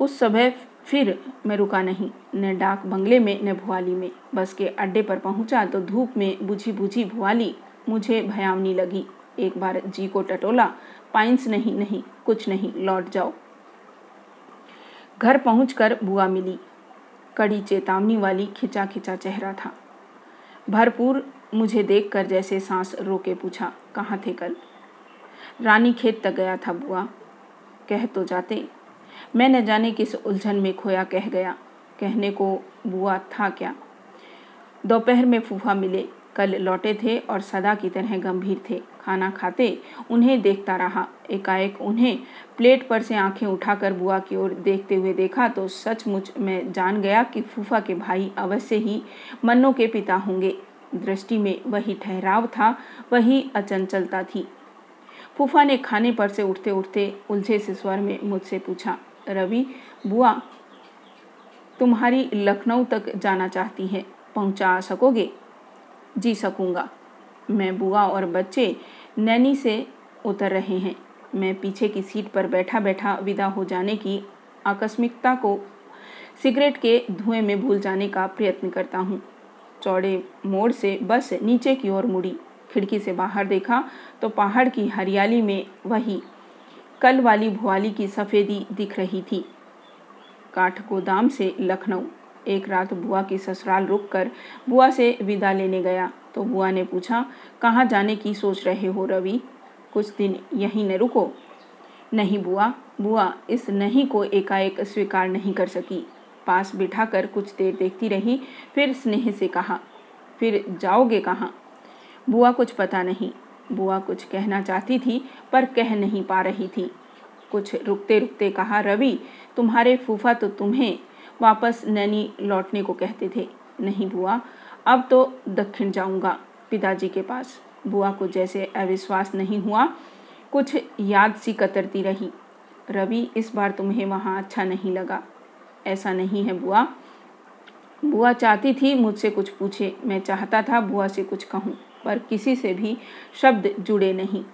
उस समय फिर मैं रुका नहीं, न डाक बंगले में, न भुआली में। बस के अड्डे पर पहुँचा तो धूप में बुझी बुझी भुआली, मुझे भयावनी लगी। एक बार जी को टटोला, पाइंस नहीं नहीं, कुछ नहीं, लौट जाओ। घर पहुंचकर बुआ मिली। कड़ी चेतावनी वाली खिंचा खिंचा चेहरा था। भरपूर मुझे देखकर जैसे सांस रोके पूछा, कहाँ थे कल? रानी खेत तक गया था बुआ। कह तो जाते। मैं न जाने किस उलझन में खोया कह गया। कहने को बुआ था क्या? दोपहर में फूफा मिले। कल लौटे थे और सदा की तरह गंभीर थे। खाना खाते उन्हें देखता रहा। एकाएक उन्हें प्लेट पर से आँखें उठाकर बुआ की ओर देखते हुए देखा तो सचमुच मैं जान गया कि फूफा के भाई अवश्य ही मन्नो के पिता होंगे। दृष्टि में वही ठहराव था, वही अचंचलता थी। फूफा ने खाने पर से उठते उठते उलझे से स्वर में मुझसे पूछा, रवि, बुआ, तुम्हारी लखनऊ तक जाना चाहती है, पहुँचा सकोगे? जी सकूँगा। मैं बुआ और बच्चे नैनी से उतर रहे हैं। मैं पीछे की सीट पर बैठा बैठा विदा हो जाने की आकस्मिकता को सिगरेट के धुएँ में भूल जाने का प्रयत्न करता हूँ। चौड़े मोड़ से बस नीचे की ओर मुड़ी। खिड़की से बाहर देखा तो पहाड़ की हरियाली में वही कल वाली भुआली की सफ़ेदी दिख रही थी। काठ गोदाम से लखनऊ एक रात बुआ की ससुराल रुक कर बुआ से विदा लेने गया। तो बुआ ने पूछा, कहाँ जाने की सोच रहे हो रवि? कुछ दिन यहीं न रुको। नहीं बुआ बुआ, इस नहीं को एकाएक स्वीकार नहीं कर सकी। पास बिठाकर कुछ देर देखती रही, फिर स्नेह से कहा, फिर जाओगे कहाँ? बुआ कुछ पता नहीं। बुआ कुछ कहना चाहती थी, पर कह नहीं पा रही थी। कुछ रुकते रुकते कहा, रवि, तुम्हारे फूफा तो तुम्हें वापस नैनी लौटने को कहते थे, नहीं बुआ, अब तो दक्षिण जाऊँगा पिताजी के पास। बुआ को जैसे अविश्वास नहीं हुआ, कुछ याद सी कतरती रही। रवि, इस बार तुम्हें वहाँ अच्छा नहीं लगा। ऐसा नहीं है बुआ। बुआ चाहती थी मुझसे कुछ पूछे। मैं चाहता था बुआ से कुछ कहूँ, पर किसी से भी शब्द जुड़े नहीं।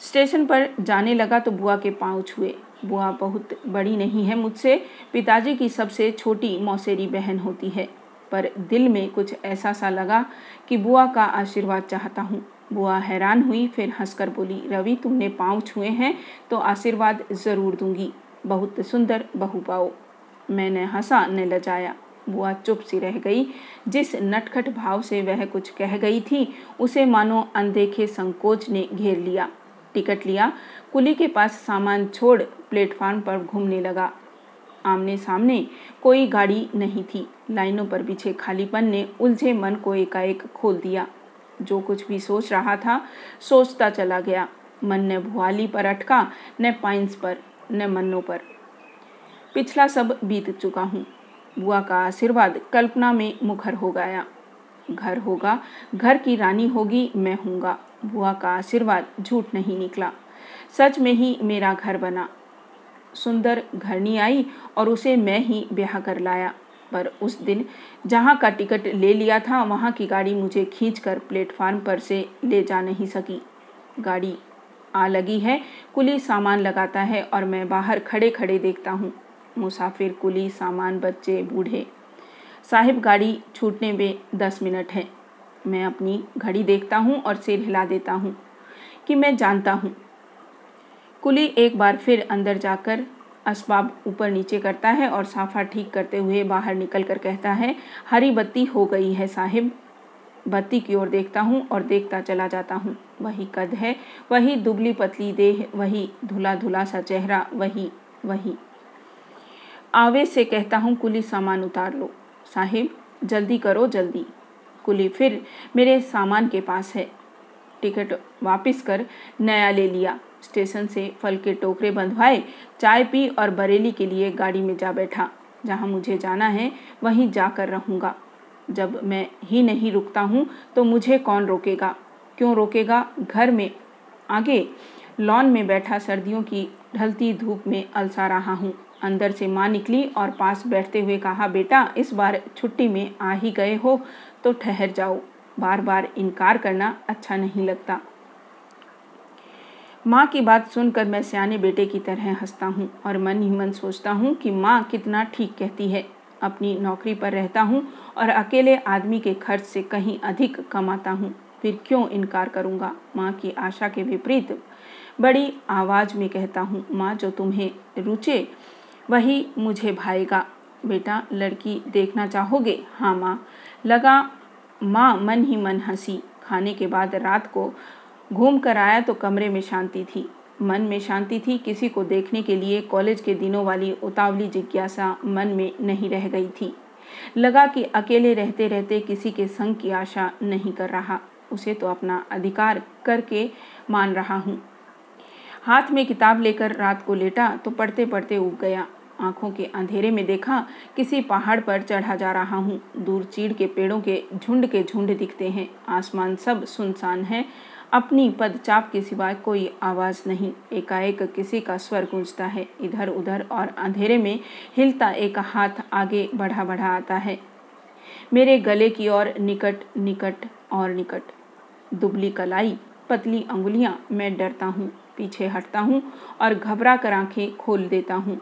स्टेशन पर जाने लगा तो बुआ के पाँव छुए। बुआ बहुत बड़ी नहीं है। मुझसे पिताजी की सबसे छोटी मौसेरी बहन होती है, पर दिल में कुछ ऐसा सा लगा कि बुआ का आशीर्वाद चाहता हूँ। बुआ हैरान हुई, फिर हंसकर बोली, रवि, तुमने पाँव छुए हैं तो आशीर्वाद ज़रूर दूँगी। बहुत सुंदर बहू पाओ। मैंने हंसा, न लजाया। बुआ चुप सी रह गई। जिस नटखट भाव से वह कुछ कह गई थी, उसे मानो अनदेखे संकोच ने घेर लिया। टिकट लिया। कुली के पास सामान छोड़ प्लेटफार्म पर घूमने लगा। आमने सामने कोई गाड़ी नहीं थी। लाइनों पर बिछे खालीपन ने उलझे मन को एकाएक खोल दिया। जो कुछ भी सोच रहा था, सोचता चला गया। मन ने भुआली पर अटका, न पाइंस पर, न मन्नों पर। पिछला सब बीत चुका हूँ। बुआ का आशीर्वाद कल्पना में मुखर हो गया। घर होगा, घर की रानी होगी, मैं हूँगा। बुआ का आशीर्वाद झूठ नहीं निकला। सच में ही मेरा घर बना। सुंदर घरनी आई और उसे मैं ही ब्याह कर लाया। पर उस दिन जहाँ का टिकट ले लिया था, वहाँ की गाड़ी मुझे खींचकर प्लेटफार्म पर से ले जा नहीं सकी। गाड़ी आ लगी है, कुली सामान लगाता है और मैं बाहर खड़े खड़े देखता हूँ। मुसाफिर, कुली, सामान, बच्चे, बूढ़े। साहिब, गाड़ी छूटने में दस मिनट है। मैं अपनी घड़ी देखता हूँ और सिर हिला देता हूँ कि मैं जानता हूँ। कुली एक बार फिर अंदर जाकर असबाब ऊपर नीचे करता है और साफा ठीक करते हुए बाहर निकल कर कहता है, हरी बत्ती हो गई है साहिब। बत्ती की ओर देखता हूँ और देखता चला जाता हूँ। वही कद है, वही दुबली पतली देह, वही धुला धुला सा चेहरा, वही वही। आवेश से कहता हूँ, कुली सामान उतार लो। साहिब, जल्दी करो, जल्दी। कुली फिर, मेरे सामान के पास है। टिकट वापस कर, नया ले लिया। स्टेशन से फल के टोकरे बंधवाए, चाय पी और बरेली के लिए गाड़ी में जा बैठा। जहाँ मुझे जाना है, वहीं जाकर रहूँगा। जब मैं ही नहीं रुकता हूँ तो मुझे कौन रोकेगा? क्यों रोकेगा? घर में आगे लॉन में बैठा सर्दियों की ढलती धूप में अलसा रहा हूँ। अंदर से माँ निकली और पास बैठते हुए कहा, बेटा, इस बार छुट्टी में आ ही गए हो तो ठहर जाओ। बार बार इनकार करना अच्छा नहीं लगता। माँ की बात सुनकर मैं सियाने बेटे की तरह हंसता हूँ और मन ही मन सोचता हूँ कि माँ कितना ठीक कहती है। अपनी नौकरी पर रहता हूँ और अकेले आदमी के खर्च से कहीं अधिक कमाता हूँ। फिर क्यों इनकार करूँगा? माँ की आशा के विपरीत बड़ी आवाज़ में कहता हूँ, माँ, जो तुम्हें रुचे, वही मुझे भाएगा। बेटा, लड़की देखना चाहोगे? हाँ माँ। लगा माँ मन ही मन हँसी। खाने के बाद रात को घूम कर आया तो कमरे में शांति थी। मन में शांति थी, किसी को देखने के लिए कॉलेज के दिनों वाली उतावली जिज्ञासा मन में नहीं रह गई थी। लगा कि अकेले रहते रहते किसी के संग की आशा नहीं कर रहा, उसे तो अपना अधिकार करके मान रहा हूँ। हाथ में किताब लेकर रात को लेटा तो पढ़ते पढ़ते उग गया। आँखों के अंधेरे में देखा, किसी पहाड़ पर चढ़ा जा रहा हूँ। दूर चीड़ के पेड़ों के झुंड के झुंड दिखते हैं। आसमान सब सुनसान है अपनी पदचाप के सिवाय कोई आवाज़ नहीं। एकाएक किसी का स्वर गूंजता है। इधर उधर और अंधेरे में हिलता एक हाथ आगे बढ़ा बढ़ा आता है। मेरे गले की ओर निकट निकट और निकट। दुबली कलाई, पतली अंगुलियाँ मैं डरता हूँ, पीछे हटता हूँ और घबरा कर आँखें खोल देता हूँ।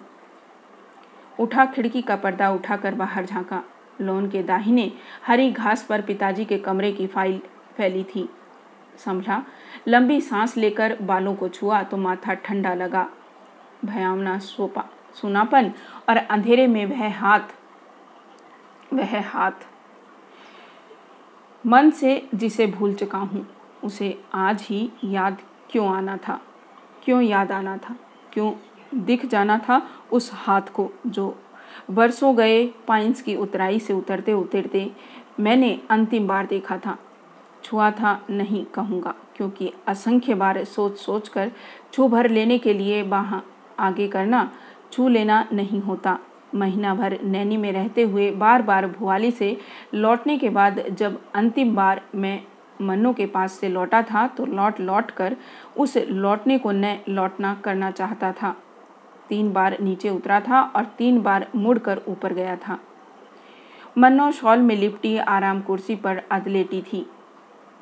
उठा खिड़की का पर्दा उठाकर बाहर झांका। लोन के दाहिने हरी घास पर पिताजी के कमरे की फ़ाइल फैली थी। संभला। लंबी सांस लेकर बालों को छुआ तो माथा ठंडा लगा। भयावना सोपा, सुनापन और अंधेरे में वह हाथ वह हाथ। मन से जिसे भूल चुका हूँ, उसे आज ही याद क्यों आना था? क्यों याद आना था? क्यों दिख जाना था उस हाथ को जो बरसों गए पाइंस की उतराई से उतरते उतरते मैंने अंतिम बार देखा था? छुआ था नहीं कहूँगा, क्योंकि असंख्य बार सोच सोच कर छू भर लेने के लिए बाह आगे करना, छू लेना नहीं होता। महीना भर नैनी में रहते हुए बार बार भुआली से लौटने के बाद जब अंतिम बार मैं मन्नू के पास से लौटा था तो लौट लौट कर उस लौटने को न लौटना करना चाहता था। तीन बार नीचे उतरा था और तीन बार मुड़कर ऊपर गया था। मन्नो शॉल में लिपटी, आराम कुर्सी पर अदलेटी थी।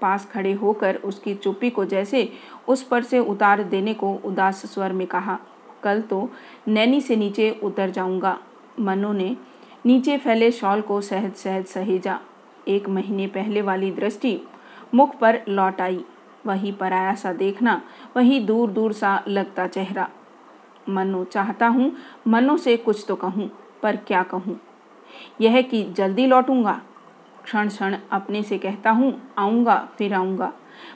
पास खड़े होकर उसकी चुप्पी को जैसे उस पर से उतार देने को उदास स्वर में कहा, कल तो नैनी से नीचे उतर जाऊँगा। मनु ने नीचे फैले शॉल को सहज सहज। सहेजा एक महीने पहले वाली दृष्टि मुख पर लौट आई। वही पराया सा देखना, वही दूर दूर सा लगता चेहरा। मनु, चाहता हूँ मनु से कुछ तो कहूँ, पर क्या कहूँ? यह कि जल्दी लौटूँगा? क्षण क्षण अपने से कहता हूँ, आऊँगा, फिर आऊँगा।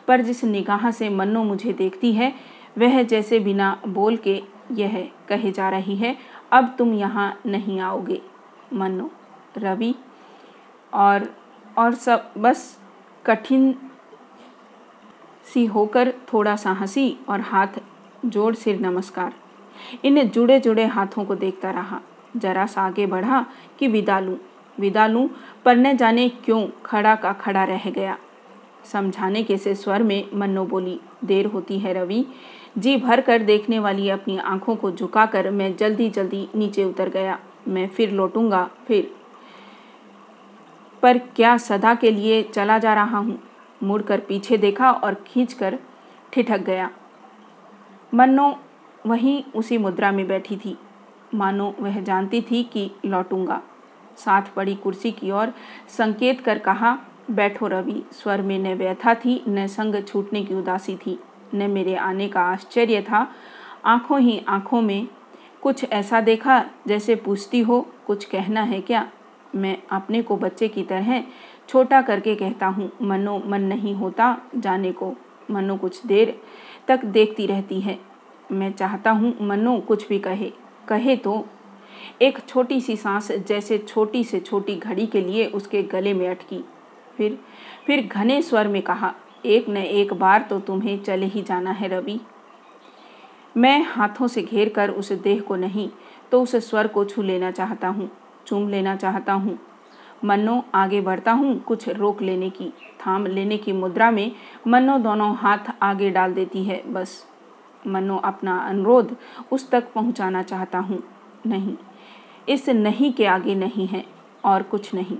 पर जिस निगाह से मन्नो मुझे देखती है, वह जैसे बिना बोल के यह कहे जा रही है, अब तुम यहाँ नहीं आओगे। मन्नो, रवि, और और सब बस कठिन सी होकर थोड़ा सा हँसी और हाथ जोड़ सिर नमस्कार। इन जुड़े जुड़े हाथों को देखता रहा। जरा सा आगे बढ़ा कि, विदा लूँ विदा लूँ। पर न जाने क्यों खड़ा का खड़ा रह गया? समझाने के से स्वर में मन्नो बोली, देर होती है रवि। जी भर कर देखने वाली अपनी आँखों को झुकाकर मैं जल्दी जल्दी नीचे उतर गया। मैं फिर लौटूँगा, फिर। पर क्या सदा के लिए चला जा रहा हूँ? मुड़कर पीछे देखा और खींचकर ठिठक गया। मन्नो वहीं उसी मुद्रा में बैठी थी। मानो वह जानती थी कि लौटूँगा। साथ पड़ी कुर्सी की ओर संकेत कर कहा, बैठो रवि, स्वर में न व्यथा थी, न संग छूटने की उदासी थी, न मेरे आने का आश्चर्य था। आँखों ही आँखों में कुछ ऐसा देखा जैसे पूछती हो, कुछ कहना है क्या? मैं अपने को बच्चे की तरह छोटा करके कहता हूँ, मनो मन नहीं होता जाने को, मनो कुछ देर तक देखती रहती है। मैं चाहता हूँ मनो कुछ भी कहे कहे तो एक छोटी सी सांस जैसे छोटी से छोटी घड़ी के लिए उसके गले में अटकी। फिर फिर घने स्वर में कहा, एक न एक बार तो तुम्हें चले ही जाना है रवि। मैं हाथों से घेर कर उस देह को नहीं तो उस स्वर को छू लेना चाहता हूँ, चूम लेना चाहता हूँ। मन्नो, आगे बढ़ता हूँ, कुछ रोक लेने की, थाम लेने की मुद्रा में मन्नो दोनों हाथ आगे डाल देती है, बस। मनो अपना अनुरोध उस तक पहुँचाना चाहता हूँ, नहीं। इस नहीं के आगे नहीं है और कुछ नहीं।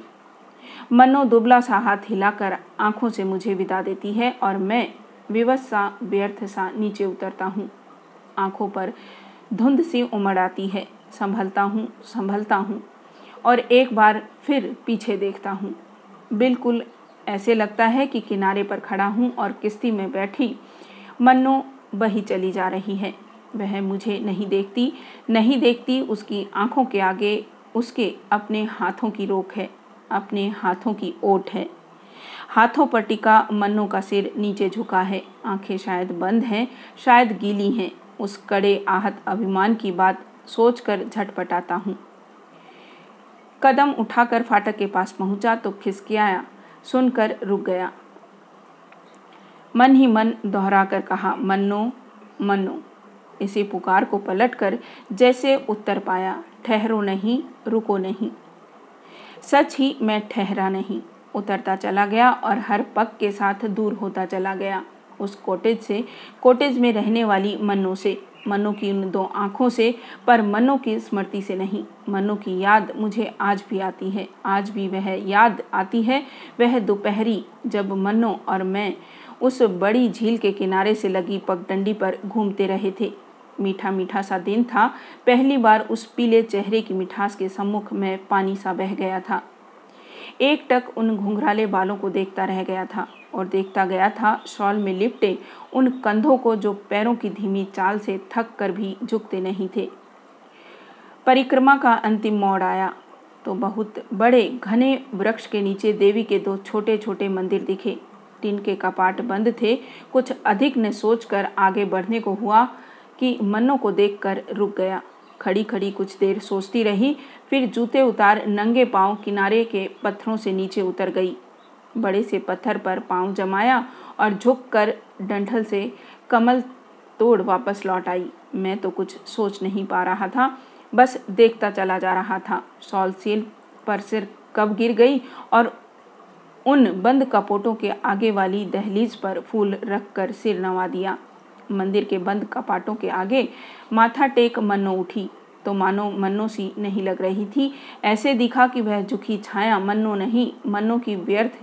मनो दुबला सा हाथ हिलाकर आँखों से मुझे विदा देती है और मैं विवश सा, व्यर्थ सा नीचे उतरता हूँ। आँखों पर धुंध सी उमड़ आती है। संभलता हूँ संभलता हूँ और एक बार फिर पीछे देखता हूँ। बिल्कुल ऐसे लगता है कि किनारे पर खड़ा हूँ और किश्ती में बैठी मन्नो बही चली जा रही है। वह मुझे नहीं देखती नहीं देखती उसकी आँखों के आगे, उसके अपने हाथों की रोक है, अपने हाथों की ओट है। हाथों पर टिका मन्नों का सिर नीचे झुका है। आँखें शायद बंद हैं, शायद गीली हैं। उस कड़े आहत अभिमान की बात सोचकर झटपटाता हूँ। कदम उठाकर फाटक के पास पहुँचा तो खिसकियाया सुनकर रुक गया। मन ही मन दोहरा कर कहा, मन्नो मन्नो। इसी पुकार को पलटकर जैसे उत्तर पाया, ठहरो नहीं, रुको नहीं। सच ही मैं ठहरा नहीं। उतरता चला गया और हर पग के साथ दूर होता चला गया। उस कॉटेज से कॉटेज में रहने वाली मन्नो से, मन्नो की उन दो आँखों से, पर मन्नो की स्मृति से नहीं। मन्नो की याद मुझे आज भी आती है। आज भी वह याद आती है, वह दोपहरी, जब मन्नो और मैं उस बड़ी झील के किनारे से लगी पगडंडी पर घूमते रहे थे। मीठा मीठा सा दिन था। पहली बार उस पीले चेहरे की मिठास के सम्मुख में पानी सा बह गया था। एक टक उन घुंघराले बालों को देखता रह गया था और देखता गया था शॉल में लिपटे उन कंधों को जो पैरों की धीमी चाल से थक कर भी झुकते नहीं थे। परिक्रमा का अंतिम मोड़ आया। तो बहुत बड़े, घने वृक्ष के नीचे देवी के दो छोटे छोटे मंदिर दिखे। टीन के कपाट बंद थे। कुछ अधिक ने सोचकर आगे बढ़ने को हुआ। कि मन्नो को देखकर रुक गया। खड़ी खड़ी कुछ देर सोचती रही, फिर जूते उतार नंगे पाँव किनारे के पत्थरों से नीचे उतर गई। बड़े से पत्थर पर पाँव जमाया और झुककर डंठल से कमल तोड़ वापस लौट आई। मैं तो कुछ सोच नहीं पा रहा था, बस देखता चला जा रहा था। सॉल सील पर सिर कब गिर गई और उन बंद कपोटों के आगे वाली दहलीज पर फूल रखकर सिर नवा दिया। मंदिर के बंद कपाटों के आगे माथा टेक मन्नो उठी। तो मानो मन्नो सी नहीं लग रही थी। ऐसे दिखा कि वह झुकी छाया मन्नो नहीं, मन्नो की व्यर्थ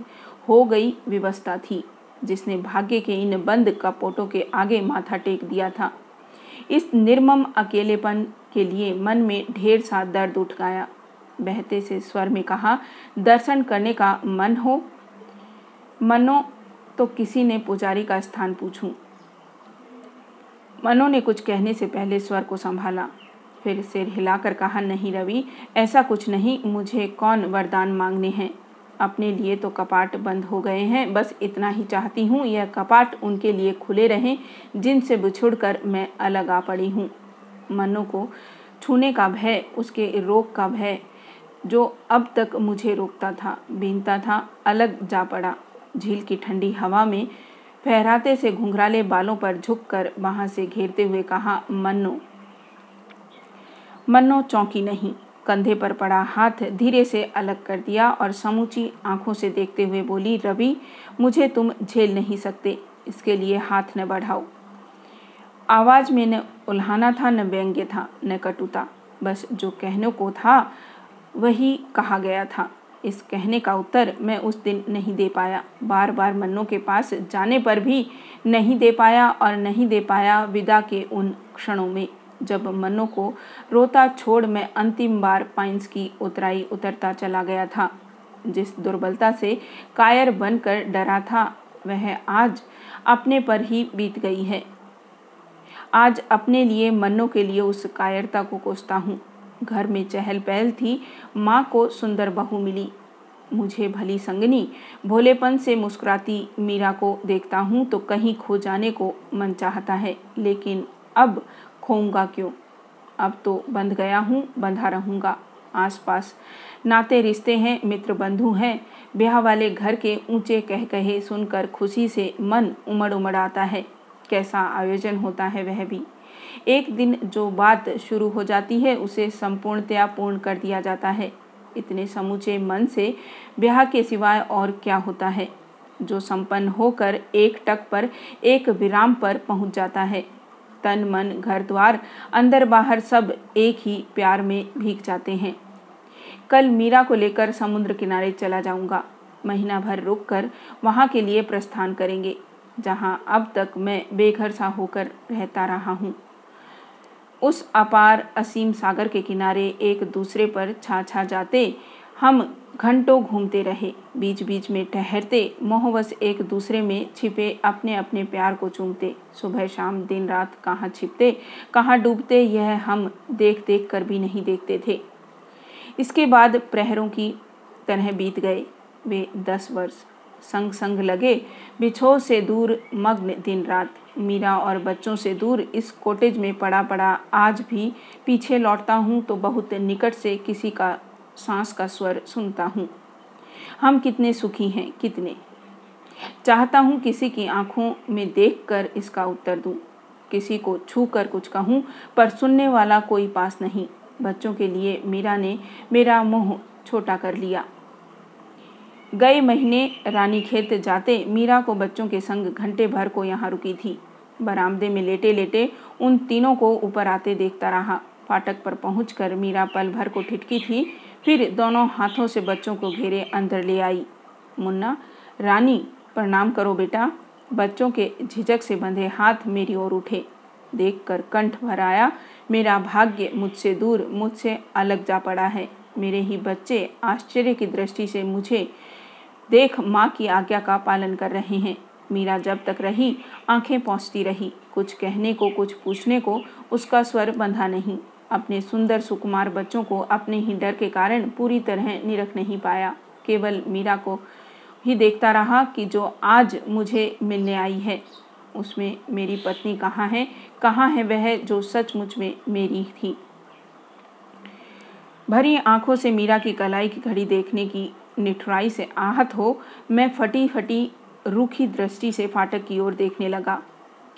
हो गई व्यवस्था थी, जिसने भाग्य के इन बंद कपोटों के आगे माथा टेक दिया था। इस निर्मम अकेलेपन के लिए मन में ढेर सा दर्द उठ गया। बहते से स्वर में कहा, दर्शन करने का मन हो? मनो तो किसी ने पुजारी का स्थान पूछूँ। मनो ने कुछ कहने से पहले स्वर को संभाला। फिर सिर हिलाकर कहा, नहीं रवि, ऐसा कुछ नहीं, मुझे कौन वरदान मांगने हैं? अपने लिए तो कपाट बंद हो गए हैं, बस इतना ही चाहती हूँ, यह कपाट उनके लिए खुले रहें, जिनसे बिछुड़ कर मैं अलग आ पड़ी हूँ। मनो को छूने का भय, उसके रोग का भय, जो अब तक मुझे रोकता था, बीनता था, अलग जा पड़ा। झील की ठंडी हवा में फहराते से घुंघराले बालों पर झुककर वहाँ से घेरते हुए कहा, मन्नो। मन्नो चौंकी नहीं, कंधे पर पड़ा हाथ धीरे से अलग कर दिया और समूची आँखों से देखते हुए बोली, रवि, मुझे तुम झेल नहीं सकते, इसके लिए हाथ न बढ़ाओ। आवाज़ में न उल्हाना था, न व्यंग्य था, न कटुता। बस जो कहने को था, वही कहा गया था। इस कहने का उत्तर मैं उस दिन नहीं दे पाया। बार बार मन्नों के पास जाने पर भी नहीं दे पाया और नहीं दे पाया विदा के उन क्षणों में। जब मन्नों को रोता छोड़ मैं अंतिम बार पाइंस की उतराई उतरता चला गया था। जिस दुर्बलता से कायर बनकर डरा था, वह आज अपने पर ही बीत गई है। आज अपने लिए मन्नों के लिए उस कायरता को कोसता हूँ। घर में चहल पहल थी, माँ को सुंदर बहू मिली। मुझे भली संगनी, भोलेपन से मुस्कुराती मीरा को देखता हूँ तो कहीं खो जाने को मन चाहता है, लेकिन अब खोऊँगा क्यों? अब तो बंध गया हूँ, बंधा रहूँगा। आसपास नाते रिश्ते हैं, मित्र बंधु हैं। ब्याह वाले घर के ऊँचे कह कहे सुनकर खुशी से मन उमड़ उमड़ आता है। कैसा आयोजन होता है वह भी। एक दिन जो बात शुरू हो जाती है, उसे संपूर्णतया पूर्ण कर दिया जाता है। इतने समूचे मन से ब्याह के सिवाय और क्या होता है? जो संपन्न होकर एक टक पर, एक विराम पर पहुँच जाता है। तन, मन, घर, द्वार, अंदर, बाहर सब एक ही प्यार में भीग जाते हैं। कल मीरा को लेकर समुद्र किनारे चला जाऊँगा। महीना भर रुक कर वहाँ के लिए प्रस्थान करेंगे, जहाँ अब तक मैं बेघर सा होकर रहता रहा हूँ। उस अपार असीम सागर के किनारे एक दूसरे पर छा छा जाते। हम घंटों घूमते रहे बीच बीच में ठहरते मोहवश एक दूसरे में छिपे अपने अपने प्यार को चूमते। सुबह शाम दिन रात कहाँ छिपते, कहाँ डूबते, यह हम देख देख कर भी नहीं देखते थे। इसके बाद प्रहरों की तरह बीत गए। वे दस वर्ष संग संग लगे, बिछो से दूर मग्न दिन रात। मीरा और बच्चों से दूर इस कॉटेज में पड़ा पड़ा आज भी पीछे लौटता हूँ तो बहुत निकट से किसी का सांस का स्वर सुनता हूँ। हम कितने सुखी हैं, कितने। चाहता हूँ किसी की आँखों में देखकर इसका उत्तर दूँ। किसी को छू कर कुछ कहूँ, पर सुनने वाला कोई पास नहीं। बच्चों के लिए मीरा ने मेरा मुँह छोटा कर लिया। गए महीने रानी खेत जाते मीरा को बच्चों के संग घंटे भर को यहाँ रुकी थी। बरामदे में लेटे लेटे उन तीनों को ऊपर आते देखता रहा। फाटक पर पहुंचकर मीरा पल भर को ठिटकी थी, फिर दोनों हाथों से बच्चों को घेरे अंदर ले आई। मुन्ना, रानी, प्रणाम करो बेटा। बच्चों के झिझक से बंधे हाथ मेरी ओर उठे। देखकर कंठ भर आया, मेरा भाग्य मुझसे दूर, मुझसे अलग जा पड़ा है। मेरे ही बच्चे आश्चर्य की दृष्टि से मुझे देख माँ की आज्ञा का पालन कर रहे हैं। मीरा जब तक रही, आँखें पहुँचती रही। कुछ कहने को, कुछ पूछने को उसका स्वर बंधा नहीं। अपने सुंदर सुकुमार बच्चों को अपने ही डर के कारण पूरी तरह निरख नहीं पाया। केवल मीरा को ही देखता रहा कि जो आज मुझे मिलने आई है, उसमें मेरी पत्नी कहाँ है कहाँ है वह जो सचमुच में मेरी थी। भरी आँखों से मीरा की कलाई की घड़ी देखने की निठुराई से आहत हो, मैं फटी फटी रूखी दृष्टि से फाटक की ओर देखने लगा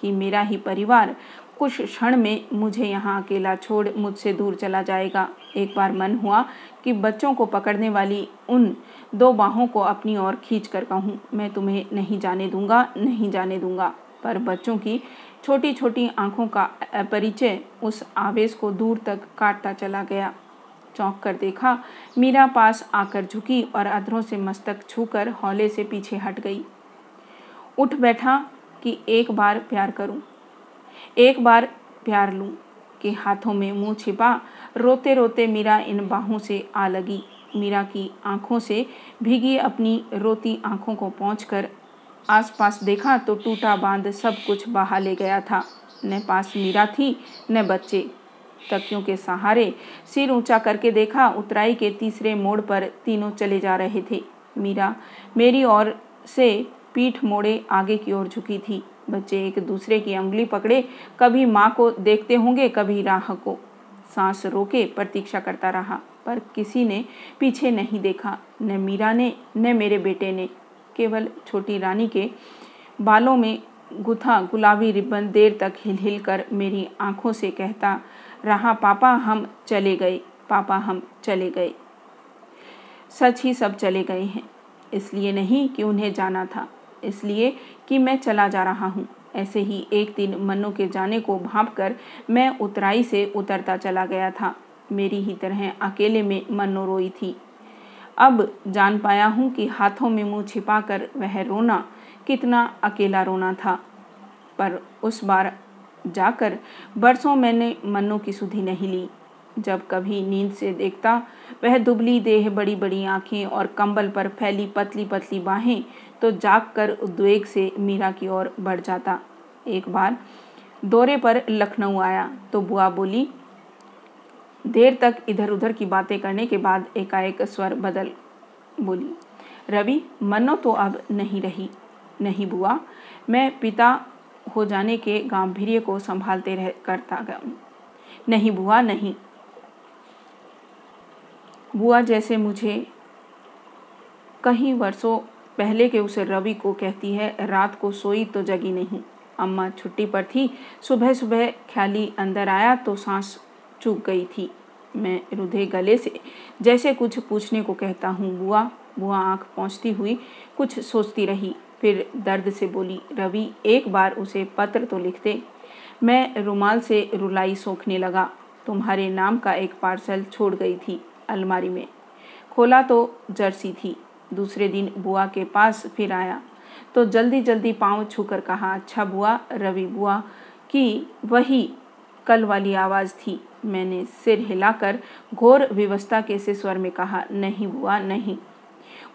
कि मेरा ही परिवार कुछ क्षण में मुझे यहाँ अकेला छोड़ मुझसे दूर चला जाएगा। एक बार मन हुआ कि बच्चों को पकड़ने वाली उन दो बाहों को अपनी ओर खींच कर कहूँ, मैं तुम्हें नहीं जाने दूँगा, नहीं जाने दूँगा। पर बच्चों की छोटी छोटी आँखों का परिचय उस आवेश को दूर तक काटता चला गया। चौंक कर देखा। मीरा पास आकर झुकी और अधरों से मस्तक छूकर हौले से पीछे हट गई। उठ बैठा कि एक बार प्यार करूँ। एक बार प्यार लूँ कि हाथों में मुँह छिपा। रोते रोते मीरा इन बाहों से आ लगी। मीरा की आँखों से भीगी अपनी रोती आँखों को पहुँच आसपास देखा तो टूटा बाँध सब कुछ बहा ले गया था। न पास मीरा थी, न बच्चे। तकियों के सहारे सिर ऊँचा करके देखा, उतराई के तीसरे मोड़ पर तीनों चले जा रहे थे। मीरा, मेरी ओर से पीठ मोड़े आगे की ओर झुकी थी। बच्चे एक दूसरे की उंगली पकड़े, कभी माँ को देखते होंगे, कभी राह को। सांस रोके प्रतीक्षा करता रहा, पर किसी ने पीछे नहीं देखा, न मीरा ने, न मेरे बेटे ने। केवल छोटी रानी के बालों में गुथा गुलाबी रिबन देर तक हिल हिल कर मेरी आँखों से कहता रहा, पापा हम चले गए, पापा हम चले गए। सच ही सब चले गए हैं। इसलिए नहीं कि उन्हें जाना था, इसलिए कि मैं चला जा रहा हूँ। ऐसे ही एक दिन मनु के जाने को भाप कर मैं उतराई से उतरता चला गया था। मेरी ही तरह अकेले में मन्नू रोई थी। अब जान पाया हूँ कि हाथों में मुँह छिपाकर वह रोना कितना अकेला रोना था। पर उस बार जाकर बरसों मैंने मन्नू की सुधि नहीं ली। जब कभी नींद से देखता, वह दुबली देह बड़ी बड़ी आँखें और कंबल पर फैली पतली पतली बाहें तो जाग कर उद्वेग से मीरा की ओर बढ़ जाता। एक बार दौरे पर लखनऊ आया तो बुआ बोली, देर तक इधर उधर की बातें करने के बाद एकाएक स्वर बदल। बोली, रवि मनो तो अब नहीं रही। नहीं बुआ, मैं पिता हो जाने के गांधीर्य को संभालते रह करता गया। नहीं, बुआ नहीं। बुआ जैसे मुझे कई वर्षों पहले के उसे रवि को कहती है, रात को सोई तो जगी नहीं। अम्मा छुट्टी पर थी सुबह सुबह ख्याली अंदर आया तो सांस चूक गई थी। मैं रुधे गले से जैसे कुछ पूछने को कहता हूँ, बुआ बुआ, आँख पहुँचती हुई कुछ सोचती रही। फिर दर्द से बोली, रवि, एक बार उसे पत्र तो लिख दे। मैं रुमाल से रुलाई सोखने लगा। तुम्हारे नाम का एक पार्सल छोड़ गई थी अलमारी में। खोला तो जर्सी थी। दूसरे दिन बुआ के पास फिर आया। तो जल्दी जल्दी पाँव छूकर कहा अच्छा बुआ, रवि बुआ, की वही कल वाली आवाज़ थी? मैंने सिर हिलाकर घोर व्यवस्था के से स्वर में कहा, नहीं बुआ नहीं।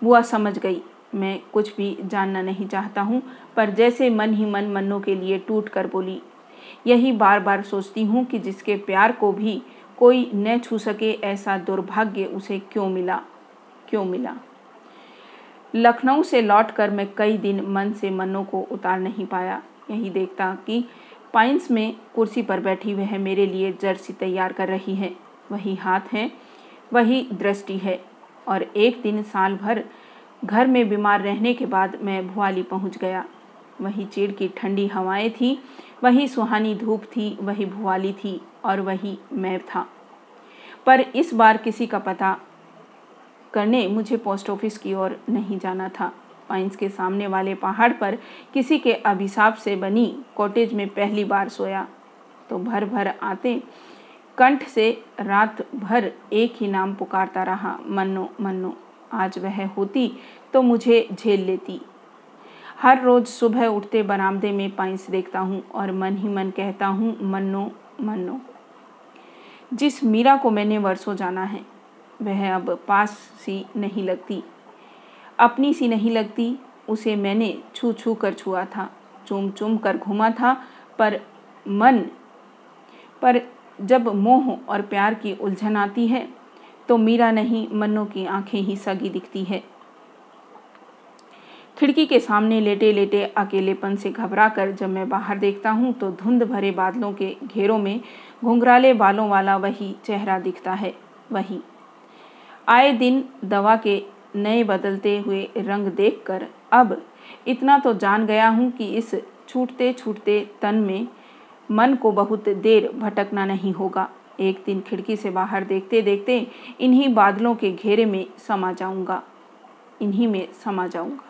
बुआ समझ गई। मैं कुछ भी जानना नहीं चाहता हूँ, पर जैसे मन ही मन मन्नों के लिए टूट कर बोली, यही बार बार सोचती हूँ कि जिसके प्यार को भी कोई न छू सके ऐसा दुर्भाग्य उसे क्यों मिला क्यों मिला? लखनऊ से लौटकर मैं कई दिन मन से मनो को उतार नहीं पाया। यही देखता कि पाइंस में कुर्सी पर बैठी वह मेरे लिए जर्सी तैयार कर रही है। वही हाथ है, वही दृष्टि है, और एक दिन साल भर घर में बीमार रहने के बाद मैं भुआली पहुँच गया। वही चीड़ की ठंडी हवाएँ थी, वही सुहानी धूप थी, वही भुआली थी और वही मैं था। पर इस बार किसी का पता करने मुझे पोस्ट ऑफ़िस की ओर नहीं जाना था। पाइंस के सामने वाले पहाड़ पर किसी के अभिशाप से बनी कॉटेज में पहली बार सोया। तो भर भर आते कंठ से रात भर एक ही नाम पुकारता रहा, मन्नो मन्नो। आज वह होती तो मुझे झेल लेती। हर रोज सुबह उठते बरामदे में पाइंस देखता हूँ और मन ही मन कहता हूँ, मन्नो मन्नो। जिस मीरा को मैंने वर्षों जाना है, वह अब पास सी नहीं लगती। अपनी सी नहीं लगती, उसे मैंने छू छू कर छुआ था चुम चुम कर घुमा था, पर मन, पर जब मोह और प्यार की उलझन आती है तो मीरा नहीं, मन्नों की आँखें ही सगी दिखती है। खिड़की के सामने लेटे लेटे अकेलेपन से घबरा कर जब मैं बाहर देखता हूँ तो धुंध भरे बादलों के घेरों में घुंघराले बालों वाला वही चेहरा दिखता है, वही। आए दिन दवा के नए बदलते हुए रंग देखकर अब इतना तो जान गया हूँ कि इस छूटते छूटते तन में मन को बहुत देर भटकना नहीं होगा। एक दिन खिड़की से बाहर देखते देखते इन्हीं बादलों के घेरे में समा जाऊँगा। इन्हीं में समा जाऊँगा।